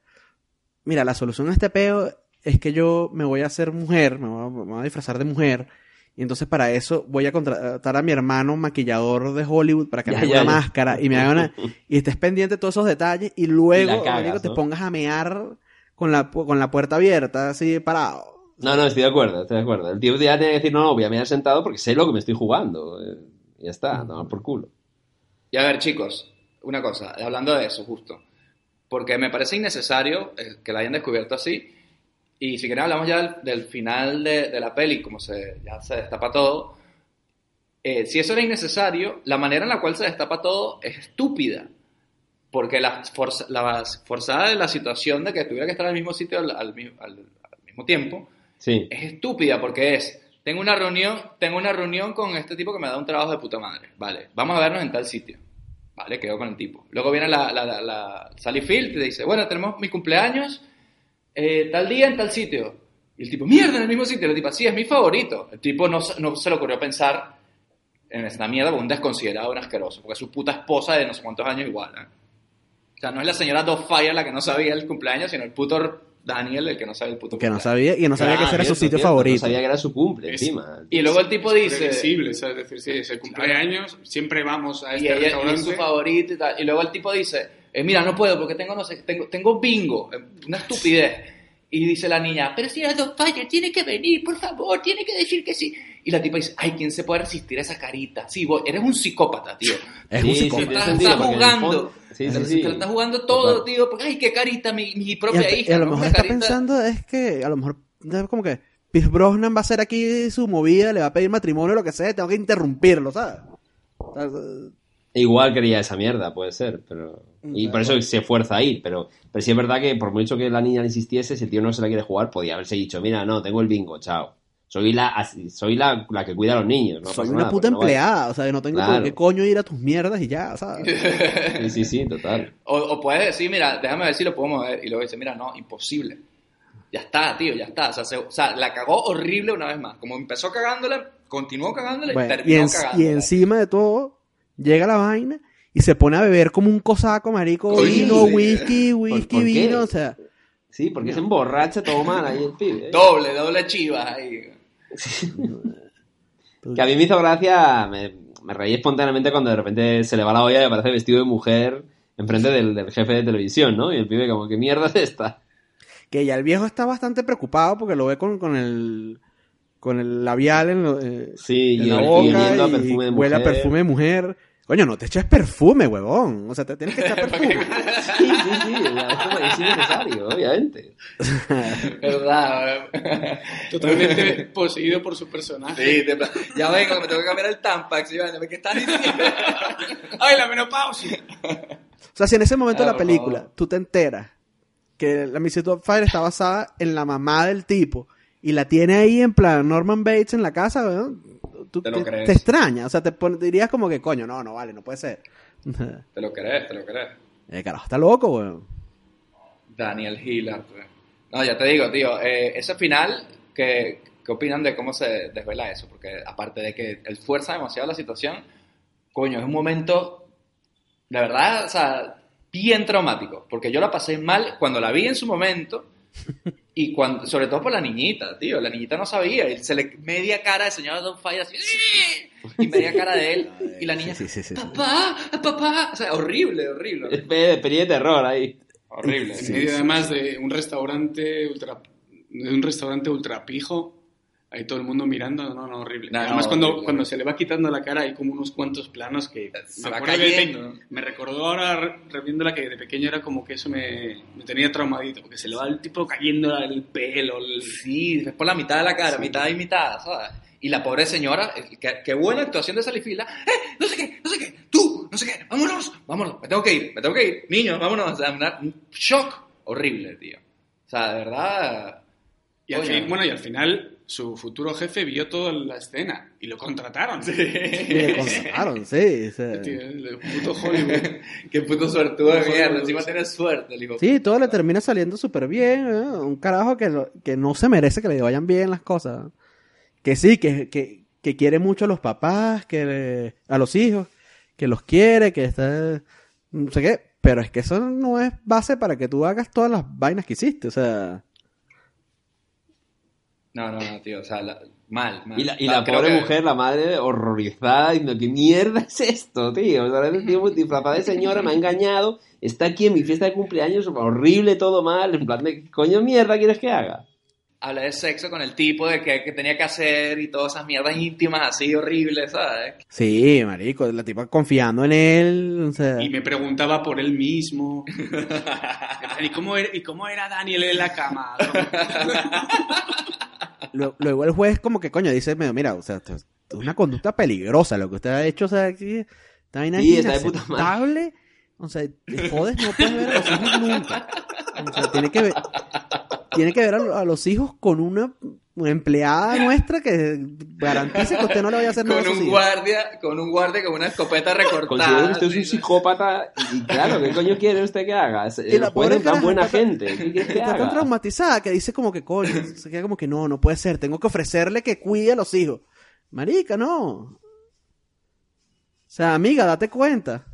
mira, la solución a este peo es que yo me voy a hacer mujer, me voy a, me voy a disfrazar de mujer, y entonces para eso voy a contratar a mi hermano maquillador de Hollywood para que Ya, me haga ya, una ya. máscara y me haga una... y estés pendiente de todos esos detalles y luego te ¿no? pongas a mear con la, con la puerta abierta, así parado. No, no, estoy de acuerdo, estoy de acuerdo. El tío ya tiene que decir, no, no, voy a mirar sentado porque sé lo que me estoy jugando. eh, y ya está, no, por culo. Y a ver, chicos, una cosa, hablando de eso, justo. Porque me parece innecesario eh, que la hayan descubierto así. Y si quieren hablamos ya del, del final de, de la peli, como se, ya se destapa todo. Eh, si eso era innecesario, la manera en la cual se destapa todo es estúpida. Porque la, forza- la forzada de la situación de que tuviera que estar al mismo sitio al, al al- al mismo tiempo Sí. es estúpida porque es, tengo una reunión, tengo una reunión con este tipo que me da un trabajo de puta madre. Vale, vamos a vernos en tal sitio. Vale, quedo con el tipo. Luego viene la, la, la, la Sally Field y te dice, bueno, tenemos mi cumpleaños eh, tal día en tal sitio. Y el tipo, mierda, en el mismo sitio. El tipo, sí, es mi favorito. El tipo no, se- no se le ocurrió pensar en esta mierda con un desconsiderado, un asqueroso, porque es su puta esposa de no sé cuántos años igual. ¿eh? O sea, no es la señora Fire la que no sabía el cumpleaños, sino el puto Daniel el que no sabe el puto Que no cumpleaños. sabía, y no sabía que ese era su sitio cierto, favorito. No sabía que era su cumple, Es- encima. Y luego el tipo dice... ¿sabes? Es decir, si se cumple años, siempre vamos a y, este ella, y es su restaurante. favorito y tal. Y luego el tipo dice, eh, mira, no puedo porque tengo, no sé, tengo, tengo bingo, eh, una estupidez. Y dice la niña, pero si era Don Fire, tiene que venir, por favor, tiene que decir que sí. Y la tipa dice, ay, ¿quién se puede resistir a esa carita? Sí, vos, eres un psicópata, tío. Es Sí, un sí, psicópata. tiene Estás, jugando. Sí, sí, Te- sí. te la estás jugando todo, Total. tío. Porque, ay, qué carita, mi, mi Y, propia a- hija. y a lo mejor está carita- pensando es que a lo mejor como que Pierce Brosnan va a hacer aquí su movida, le va a pedir matrimonio, lo que sea, tengo que interrumpirlo, ¿sabes? Igual quería esa mierda, puede ser, pero... Y por eso se fuerza a ir, pero, pero sí es verdad que por mucho que la niña le insistiese, si el tío no se la quiere jugar, podía haberse dicho, mira, no, tengo el bingo, chao. Soy la, así- soy la, la que cuida a los niños. No Soy una nada, puta no vale. empleada, o sea, que no tengo Claro. por qué coño ir a tus mierdas y ya, ¿sabes? Sí, sí, sí, total. O, o puedes decir, mira, déjame ver si lo puedo mover. Y luego dice, mira, no, imposible. Ya está, tío, ya está. O sea, se- o sea, la cagó horrible una vez más. Como empezó cagándola, continuó cagándola y Bueno, y, terminó en- cagándola. y encima de todo, llega la vaina y se pone a beber como un cosaco, marico, Coño, vino, sí. whisky, ¿Por- whisky, por vino, o sea... Sí, porque se emborracha todo mal ahí el pibe. ¿eh? Doble, doble chivas ahí. Que a mí me hizo gracia, me, me reí espontáneamente cuando de repente se le va la olla y aparece vestido de mujer enfrente del, del jefe de televisión, ¿no? Y el pibe como, ¿qué mierda es esta? Que ya el viejo está bastante preocupado porque lo ve con, con el con el labial en, lo- eh, Sí, en y, la y boca y perfume de mujer. huele a perfume de mujer. Coño, no te eches perfume, huevón. O sea, te tienes que echar perfume. Sí, sí, sí, es innecesario, obviamente. ¿Verdad? Totalmente poseído por su personaje. Sí, te- ya vengo, me tengo que cambiar el Tampax. Vaina, ¿qué estás diciendo? ¡Ay, la menopausia! O sea, si en ese momento Ah, de la por película favor. tú te enteras que la Mrs. Doubtfire está basada en la mamá del tipo y la tiene ahí en plan Norman Bates en la casa, weón, tú Te lo crees. te extraña. O sea, te pon- dirías como que, coño, no, no vale, no puede ser. Te lo crees, te lo crees. El carajo está loco, weón. Daniel Hillard. No, ya te digo, tío, eh, ese final, ¿qué, ¿qué opinan de cómo se desvela eso? Porque aparte de que él fuerza demasiado la situación, coño, es un momento, de verdad, o sea, bien traumático. Porque yo la pasé mal cuando la vi en su momento y cuando, sobre todo por la niñita, tío. La niñita no sabía y se le media cara de señora Don Fire así, y media cara de él y la niña, Sí, sí, sí. sí. papá, papá, o sea, horrible, horrible. horrible. Especie de terror ahí. horrible. En medio además de un restaurante ultra de un restaurante ultra pijo ahí todo el mundo mirando no no horrible No, no, además cuando horrible. cuando se le va quitando la cara hay como unos cuantos planos que Se me va que cayendo. pe- me recordó ahora re- reviéndola que de pequeño era como que eso me, me tenía traumadito porque se le va el tipo cayendo el pelo el- Sí, es por la mitad de la cara, mitad y mitad, ¿sabes? Y la pobre señora, qué, qué buena actuación de Salifila. ¡Eh! No sé qué, no sé qué, tú, no sé qué, vámonos, vámonos, me tengo que ir, me tengo que ir, niños, vámonos. O sea, una- un shock horrible, tío. O sea, de verdad. y al fin- bueno y al final su futuro jefe vio toda la escena y lo contrataron Y le contrataron, sí. o sea. Tío, el puto Hollywood Qué puto suertudo de mierda. Encima tiene suerte. Sí, todo le termina saliendo súper bien. ¿eh? Un carajo que, lo- que no se merece que le vayan bien las cosas. Que sí, que, que, que quiere mucho a los papás, que le- a los hijos, que los quiere, que está... No sé qué. Pero es que eso no es base para que tú hagas todas las vainas que hiciste. O sea... No, no, no, tío. O sea, la- mal, mal. Y la, y la creo pobre que- mujer, la madre, horrorizada, diciendo, ¿qué mierda es esto, tío? O sea, este tío disfrazado de señora me ha engañado, está aquí en mi fiesta de cumpleaños, horrible, todo mal, en plan de, ¿qué coño mierda quieres que haga? Habla de sexo con el tipo, de qué que tenía que hacer y todas esas mierdas íntimas así horribles, ¿sabes? Sí, marico, la tipa confiando en él. O sea... y me preguntaba por él mismo ¿Y cómo, era, ¿y cómo era Daniel en la cama? Luego, luego el juez como que coño dice, "Mira, mira, o sea, esto es una conducta peligrosa lo que usted ha hecho, o sea, esta vaina Sí, es inaceptable. O sea, te jodes, no puedes ver a los hijos nunca. O sea, tiene que ver, tiene que ver a, lo- a los hijos con una, empleada nuestra que garantice que usted no le vaya a hacer nada Con a sus un hijos. guardia, con un guardia con una escopeta Considero recortada. que usted es un psicópata y claro, ¿qué coño quiere usted que haga? Es- Y la pobre es tan buena está- gente, ¿qué quieres que Está tan traumatizada que dice como que coño, se queda como que no, no puede ser, tengo que ofrecerle que cuide a los hijos. Marica, no. O sea, amiga, date cuenta.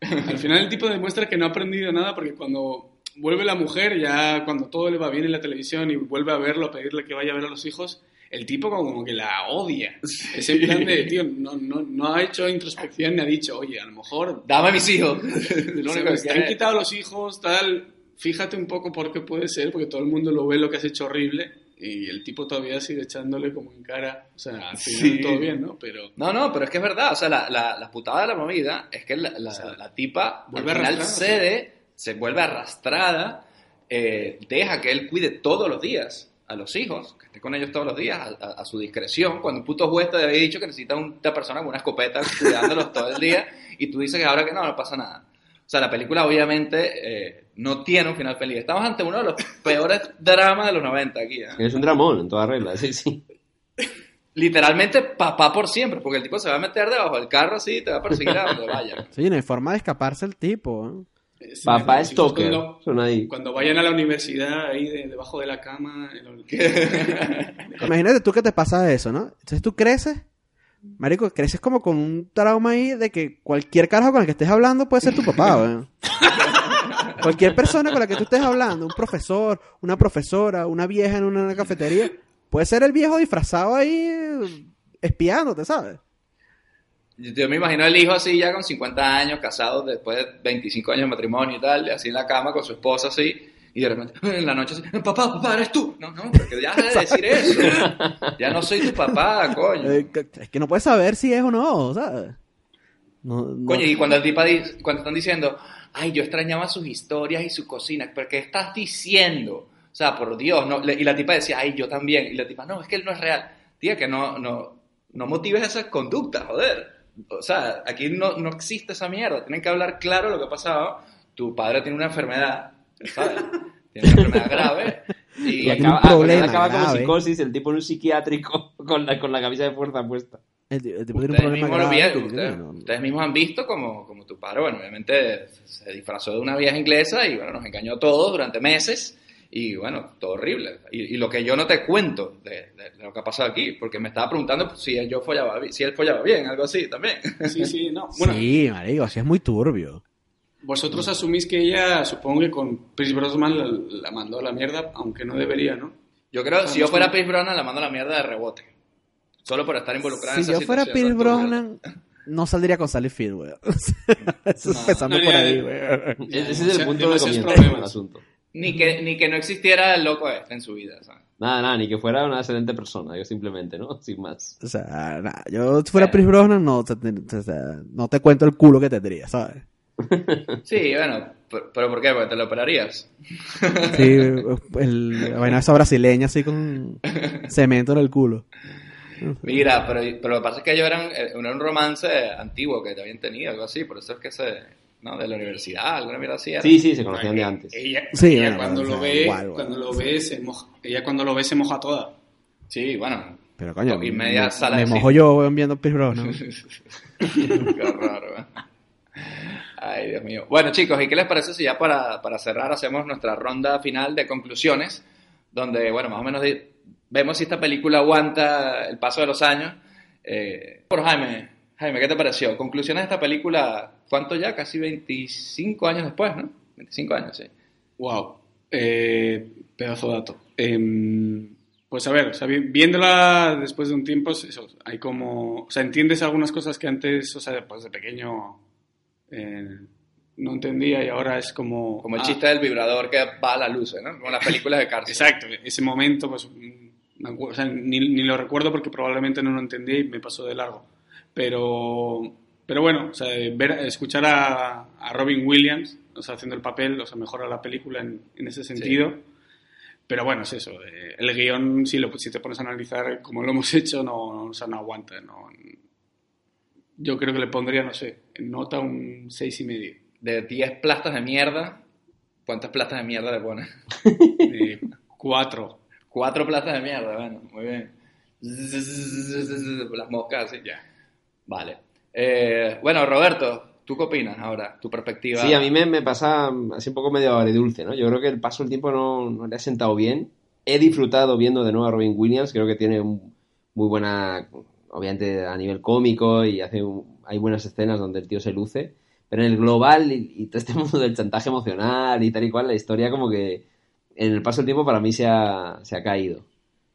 Al final el tipo demuestra que no ha aprendido nada porque cuando vuelve la mujer, ya cuando todo le va bien en la televisión y vuelve a verlo, a pedirle que vaya a ver a los hijos, el tipo como que la odia. Es en plan de, tío, no, no, no ha hecho introspección ni ha dicho, oye, a lo mejor Dame a mis hijos. Lo se único me que te han quitado los hijos, tal. Fíjate un poco por qué puede ser, porque todo el mundo lo ve lo que has hecho horrible y el tipo todavía sigue echándole como en cara. O sea, al final Sí. todo bien, ¿no? Pero No, no, pero es que es verdad. O sea, la, la, la putada de la movida es que la, la, la tipa Vuelve al final cede, se vuelve arrastrada, eh, deja que él cuide todos los días a los hijos, que esté con ellos todos los días, a, a- a su discreción. Cuando un puto juez te había dicho que necesita una persona con una escopeta cuidándolos todo el día, y tú dices que ahora que no, no pasa nada. O sea, la película obviamente eh, no tiene un final feliz. Estamos ante uno de los peores dramas de los 90 aquí. ¿eh? Es un dramón en toda regla, sí, sí. Literalmente papá por siempre, porque el tipo se va a meter debajo del carro así y te va a perseguir a donde vaya. Sí, no hay forma de escaparse el tipo. ¿eh? Sí, Papá hijos Stoker. Cuando, Son ahí. cuando vayan a la universidad, ahí de- debajo de la cama. el- Imagínate tú que te pasa eso, ¿no? Entonces tú creces, marico, creces como con un trauma ahí de que cualquier carajo con el que estés hablando puede ser tu papá, weón. Cualquier persona con la que tú estés hablando, un profesor, una profesora, una vieja en una cafetería, puede ser el viejo disfrazado ahí eh, espiándote, ¿sabes? Yo me imagino el hijo así ya con 50 años, casado después de 25 años de matrimonio y tal, así en la cama con su esposa así, y de repente en la noche así, papá, papá, eres tú. No, no, porque ya de decir eso. Ya no soy tu papá, coño. Eh, es que no puedes saber si es o no, ¿sabes? No, no- Coño, y cuando el tipo di- cuando están diciendo, ay, yo extrañaba sus historias y su cocina, ¿pero qué estás diciendo? O sea, por Dios, no. Y la tipa decía, ay, yo también. Y la tipa, no, es que él no es real. Tía, que no, no, no motives esa conducta, joder. O sea, aquí no, no existe esa mierda. Tienen que hablar claro lo que ha pasado. Tu padre tiene una enfermedad, ¿sabes? Tiene una enfermedad grave. Y Y, acaba, un problema ah, acaba como grave. psicosis, el tipo en un psiquiátrico con la, con la camisa de fuerza puesta. el, el tipo tiene un mismos, grave vieron, que- ustedes, no. ustedes mismos han visto como, como tu padre, bueno, obviamente se disfrazó de una vieja inglesa y bueno, nos engañó a todos durante meses y bueno, todo horrible. Y, y lo que yo no te cuento de, de- de lo que ha pasado aquí, porque me estaba preguntando si yo follaba, si él follaba bien, algo así también. Sí, sí, no. Bueno, Sí, marico, así es muy turbio. vosotros asumís que ella, supongo que con Chris Brosnan la, la mandó a la mierda, aunque no debería, ¿no? Yo creo, si yo fuera Pierce Brosnan, la mando a la mierda de rebote. Solo por estar involucrada en Si esa yo fuera ¿sabes? Brosnan, no saldría con Sally Field, weón. Eso No, empezando no, por ahí, weón. Ese es el punto de comienzo del asunto. Ni que, ni que no existiera el loco este en su vida, ¿sabes? Nada, nada, ni que fuera una excelente persona, yo simplemente, ¿no? Sin más. O sea, nada, yo si fuera Pierce Brosnan, no te, te- o sea, no te cuento el culo que tendría, ¿sabes? Sí, bueno, pero, pero ¿por qué? Porque te lo operarías. Sí, el, la vaina esa brasileña así con cemento en el culo. Mira, pero, pero lo que pasa es que ellos eran, eh, era un romance antiguo que habían tenido, algo así, por eso es que se, ¿no? De la universidad, alguna mierda así. Sí, sí, se conocían de antes. Ella, Sí, ella bueno, cuando lo ve, igual, bueno. cuando lo ve se moja, ella cuando lo ve se moja toda. Sí, bueno. Pero coño, Y media me, sala me de mojo yo viendo Pierce Brosnan. Qué horror, ¿eh? Ay, Dios mío. Bueno, chicos, ¿y qué les parece si ya para, para cerrar hacemos nuestra ronda final de conclusiones? Donde, bueno, más o menos vemos si esta película aguanta el paso de los años. Eh, por Jaime, Jaime, ¿qué te pareció? Conclusiones de esta película, ¿cuánto ya? Casi 25 años después, ¿no? 25 años, sí. Wow. Eh, pedazo de dato. Em, pues a ver, o sea, vi- viéndola después de un tiempo, es eso, hay como, o sea, entiendes algunas cosas que antes, o sea, pues de pequeño eh, no entendía y ahora es como... Como el ah, chiste del vibrador que va a la luz, ¿no? Como las películas de cárcel. Exacto, ese momento, pues, mm, o sea, ni, ni lo recuerdo porque probablemente no lo entendí y me pasó de largo. Pero, pero bueno, o sea, ver, escuchar a, a Robin Williams, o sea, haciendo el papel, o sea, mejora la película en, en ese sentido. Pero bueno, es eso, eh, el guion, si, lo, si te pones a analizar como lo hemos hecho, no, o sea, no aguanta. No, yo creo que le pondría, no sé, en nota un seis y medio. De 10 plastas de mierda, ¿cuántas plastas de mierda le pones? Eh, cuatro. Cuatro plastas de mierda, bueno, muy bien. Las moscas, sí. Ya. Vale. Eh, bueno, Roberto, ¿tú qué opinas ahora? Tu perspectiva. Sí, a mí me, me pasa así un poco medio agridulce, ¿no? Yo creo que el paso del tiempo no, no le ha sentado bien. He disfrutado viendo de nuevo a Robin Williams, creo que tiene un- muy buena, obviamente a nivel cómico y hace hay buenas escenas donde el tío se luce, pero en el global y, todo este mundo del chantaje emocional y tal y cual, la historia como que en el paso del tiempo para mí se ha, se ha caído.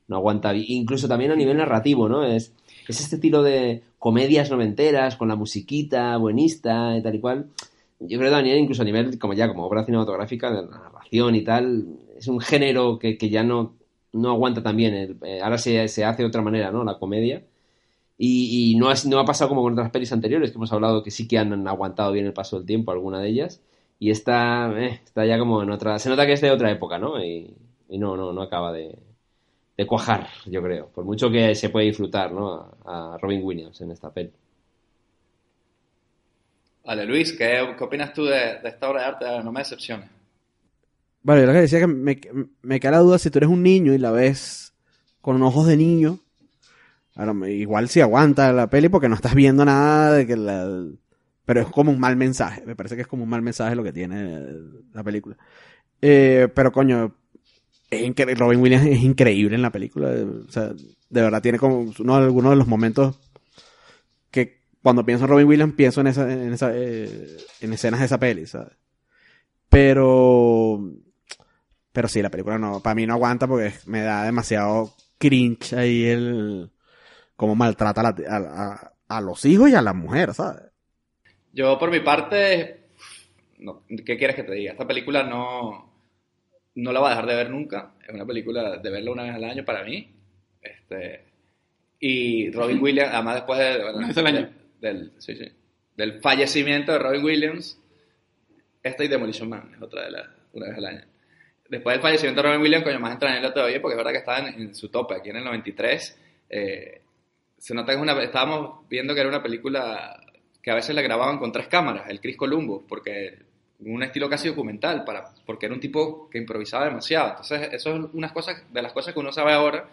No aguanta. Incluso también a nivel narrativo, ¿no? Es, es este estilo de comedias noventeras con la musiquita buenista y tal y cual. Yo creo que también incluso a nivel, como ya, como obra cinematográfica, de narración y tal, es un género que, que ya no, no aguanta también. El- eh, ahora se, se hace de otra manera, ¿no? La comedia. Y, y no, ha, no ha pasado como con otras pelis anteriores que hemos hablado que sí que han aguantado bien el paso del tiempo, alguna de ellas. Y esta eh, está ya como en otra... Se nota que es de otra época, ¿no? Y, y no, no, no acaba de, de cuajar, yo creo. Por mucho que se puede disfrutar, ¿no? A, a Robin Williams en esta peli. Vale, Luis, ¿qué, qué opinas tú de, de esta obra de arte? No me decepciones. Vale, yo lo que decía que me, me queda la duda si tú eres un niño y la ves con ojos de niño. Ahora, igual si aguanta la peli porque no estás viendo nada de que la... Pero es como un mal mensaje. Me parece que es como un mal mensaje lo que tiene la película. Eh, pero coño, es Robin Williams es increíble en la película. O sea, de verdad tiene como uno, algunos de los momentos que cuando pienso en Robin Williams pienso en esa, en esa, eh, en escenas de esa peli, ¿sabes? Pero, pero sí, la película no, para mí no aguanta porque me da demasiado cringe ahí el, cómo maltrata a, la- a- a- los hijos y a la mujer, ¿sabes? Yo, por mi parte, ¿qué quieres que te diga? Esta película no, no la voy a dejar de ver nunca. Es una película de verla una vez al año para mí. Este, y Robin Williams, además después de, bueno, año. Del, sí, sí, del fallecimiento de Robin Williams, esta y Demolition Man es otra de las, una vez al año. Después del fallecimiento de Robin Williams, coño, más entrañable todavía, porque es verdad que estaba en, en su tope, aquí en el 93. eh, se nota que es una, estábamos viendo que era una película que a veces la grababan con tres cámaras, el Chris Columbus, porque un estilo casi documental, para, porque era un tipo que improvisaba demasiado. Entonces, eso es unas cosas, de las cosas que uno sabe ahora,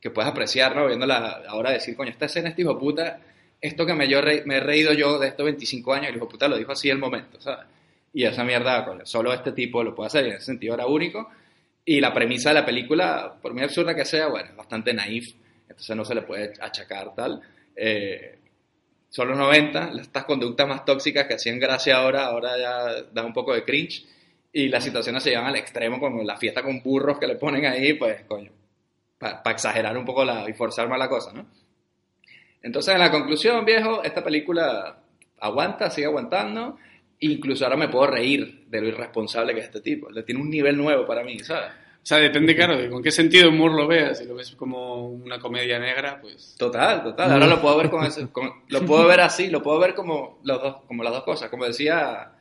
que puedes apreciar, ¿no? Viéndola ahora decir, coño, esta escena, este hijo puta, esto que me, yo re- me he reído yo de estos 25 años, el hijo puta lo dijo así el momento, ¿sabes? Y esa mierda, coño, solo este tipo lo puede hacer, y en ese sentido era único. Y la premisa de la película, por muy absurda que sea, bueno, es bastante naif, entonces no se le puede achacar tal. Eh, son los 90, estas conductas más tóxicas que hacían gracia ahora, ahora ya da un poco de cringe, y las situaciones se llevan al extremo, como la fiesta con burros que le ponen ahí, pues, coño, para exagerar un poco la, y forzar más la cosa, ¿no? Entonces, en la conclusión, viejo, esta película aguanta, sigue aguantando, incluso ahora me puedo reír de lo irresponsable que es este tipo, le tiene un nivel nuevo para mí, ¿sabes? O sea, depende, claro, de con qué sentido humor lo veas. Si lo ves como una comedia negra, pues... Total, total. Ahora lo puedo ver con ese, con- lo puedo ver así, lo puedo ver como los dos, como las dos cosas. Como decía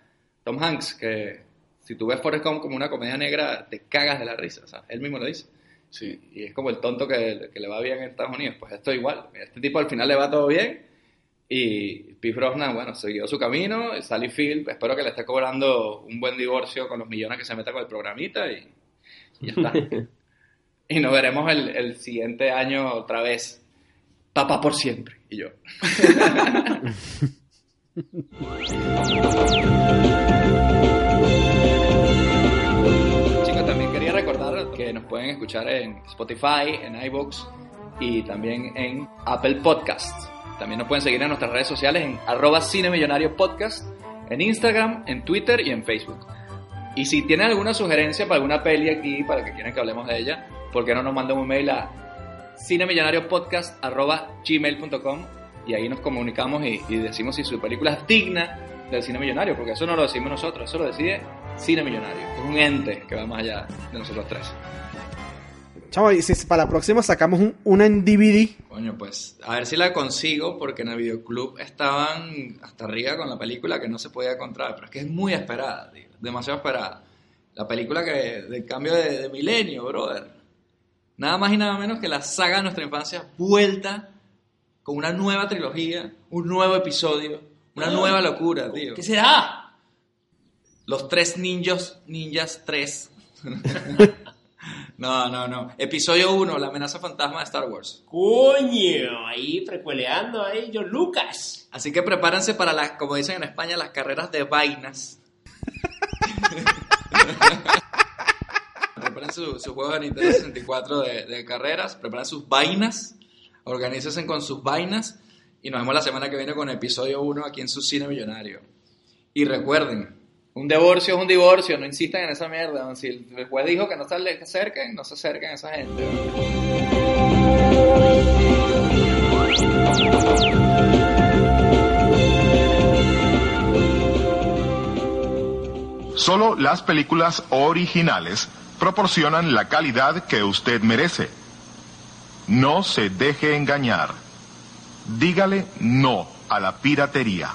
Tom Hanks, que si tú ves Forrest Gump como una comedia negra, te cagas de la risa. O sea, él mismo lo dice. Sí. Y es como el tonto que, que le va bien en Estados Unidos. Pues esto igual. Este tipo al final le va todo bien. Y Pete Brosnan, bueno, siguió su camino. Sally Field, espero que le esté cobrando un buen divorcio con los millones que se meta con el programita. Y, y ya está. y nos veremos el, el siguiente año otra vez. Papá por siempre. Y yo. Chicos, también quería recordar que nos pueden escuchar en Spotify, en iVoox y también en Apple Podcasts. También nos pueden seguir en nuestras redes sociales en arroba cinemillonario podcast, en Instagram, en Twitter y en Facebook. Y si tienen alguna sugerencia para alguna peli aquí, para que quieran que hablemos de ella, ¿por qué no nos mandan un mail a cinemillonariopodcast.gmail.com y ahí nos comunicamos y, y decimos si su película es digna del cine millonario, porque eso no lo decimos nosotros, eso lo decide Cine Millonario, es un ente que va más allá de nosotros tres. Chavo, y si para la próxima sacamos un, una en DVD. Coño, pues a ver si la consigo, porque en el videoclub estaban hasta arriba con la película que no se podía encontrar, pero es que es muy esperada, tío, demasiado esperada. La película que del cambio de, de milenio, brother. Nada más y nada menos que la saga de nuestra infancia vuelta con una nueva trilogía, un nuevo episodio, una nueva locura, tío. ¿Qué será? Los tres ninjas, ninjas 3. no, no, no. Episodio 1, la amenaza fantasma de Star Wars. Coño, ahí frecueleando ahí John Lucas. Así que prepárense para las, como dicen en España, las carreras de vainas. preparen su, su juego de Nintendo 64 de, de carreras, preparen sus vainas, organícense con sus vainas y nos vemos la semana que viene con episodio 1 aquí en su cine millonario. Y recuerden, un divorcio es un divorcio, no insistan en esa mierda. Si el juez dijo que no se acerquen, no se acerquen a esa gente. Solo las películas originales proporcionan la calidad que usted merece. No se deje engañar. Dígale no a la piratería.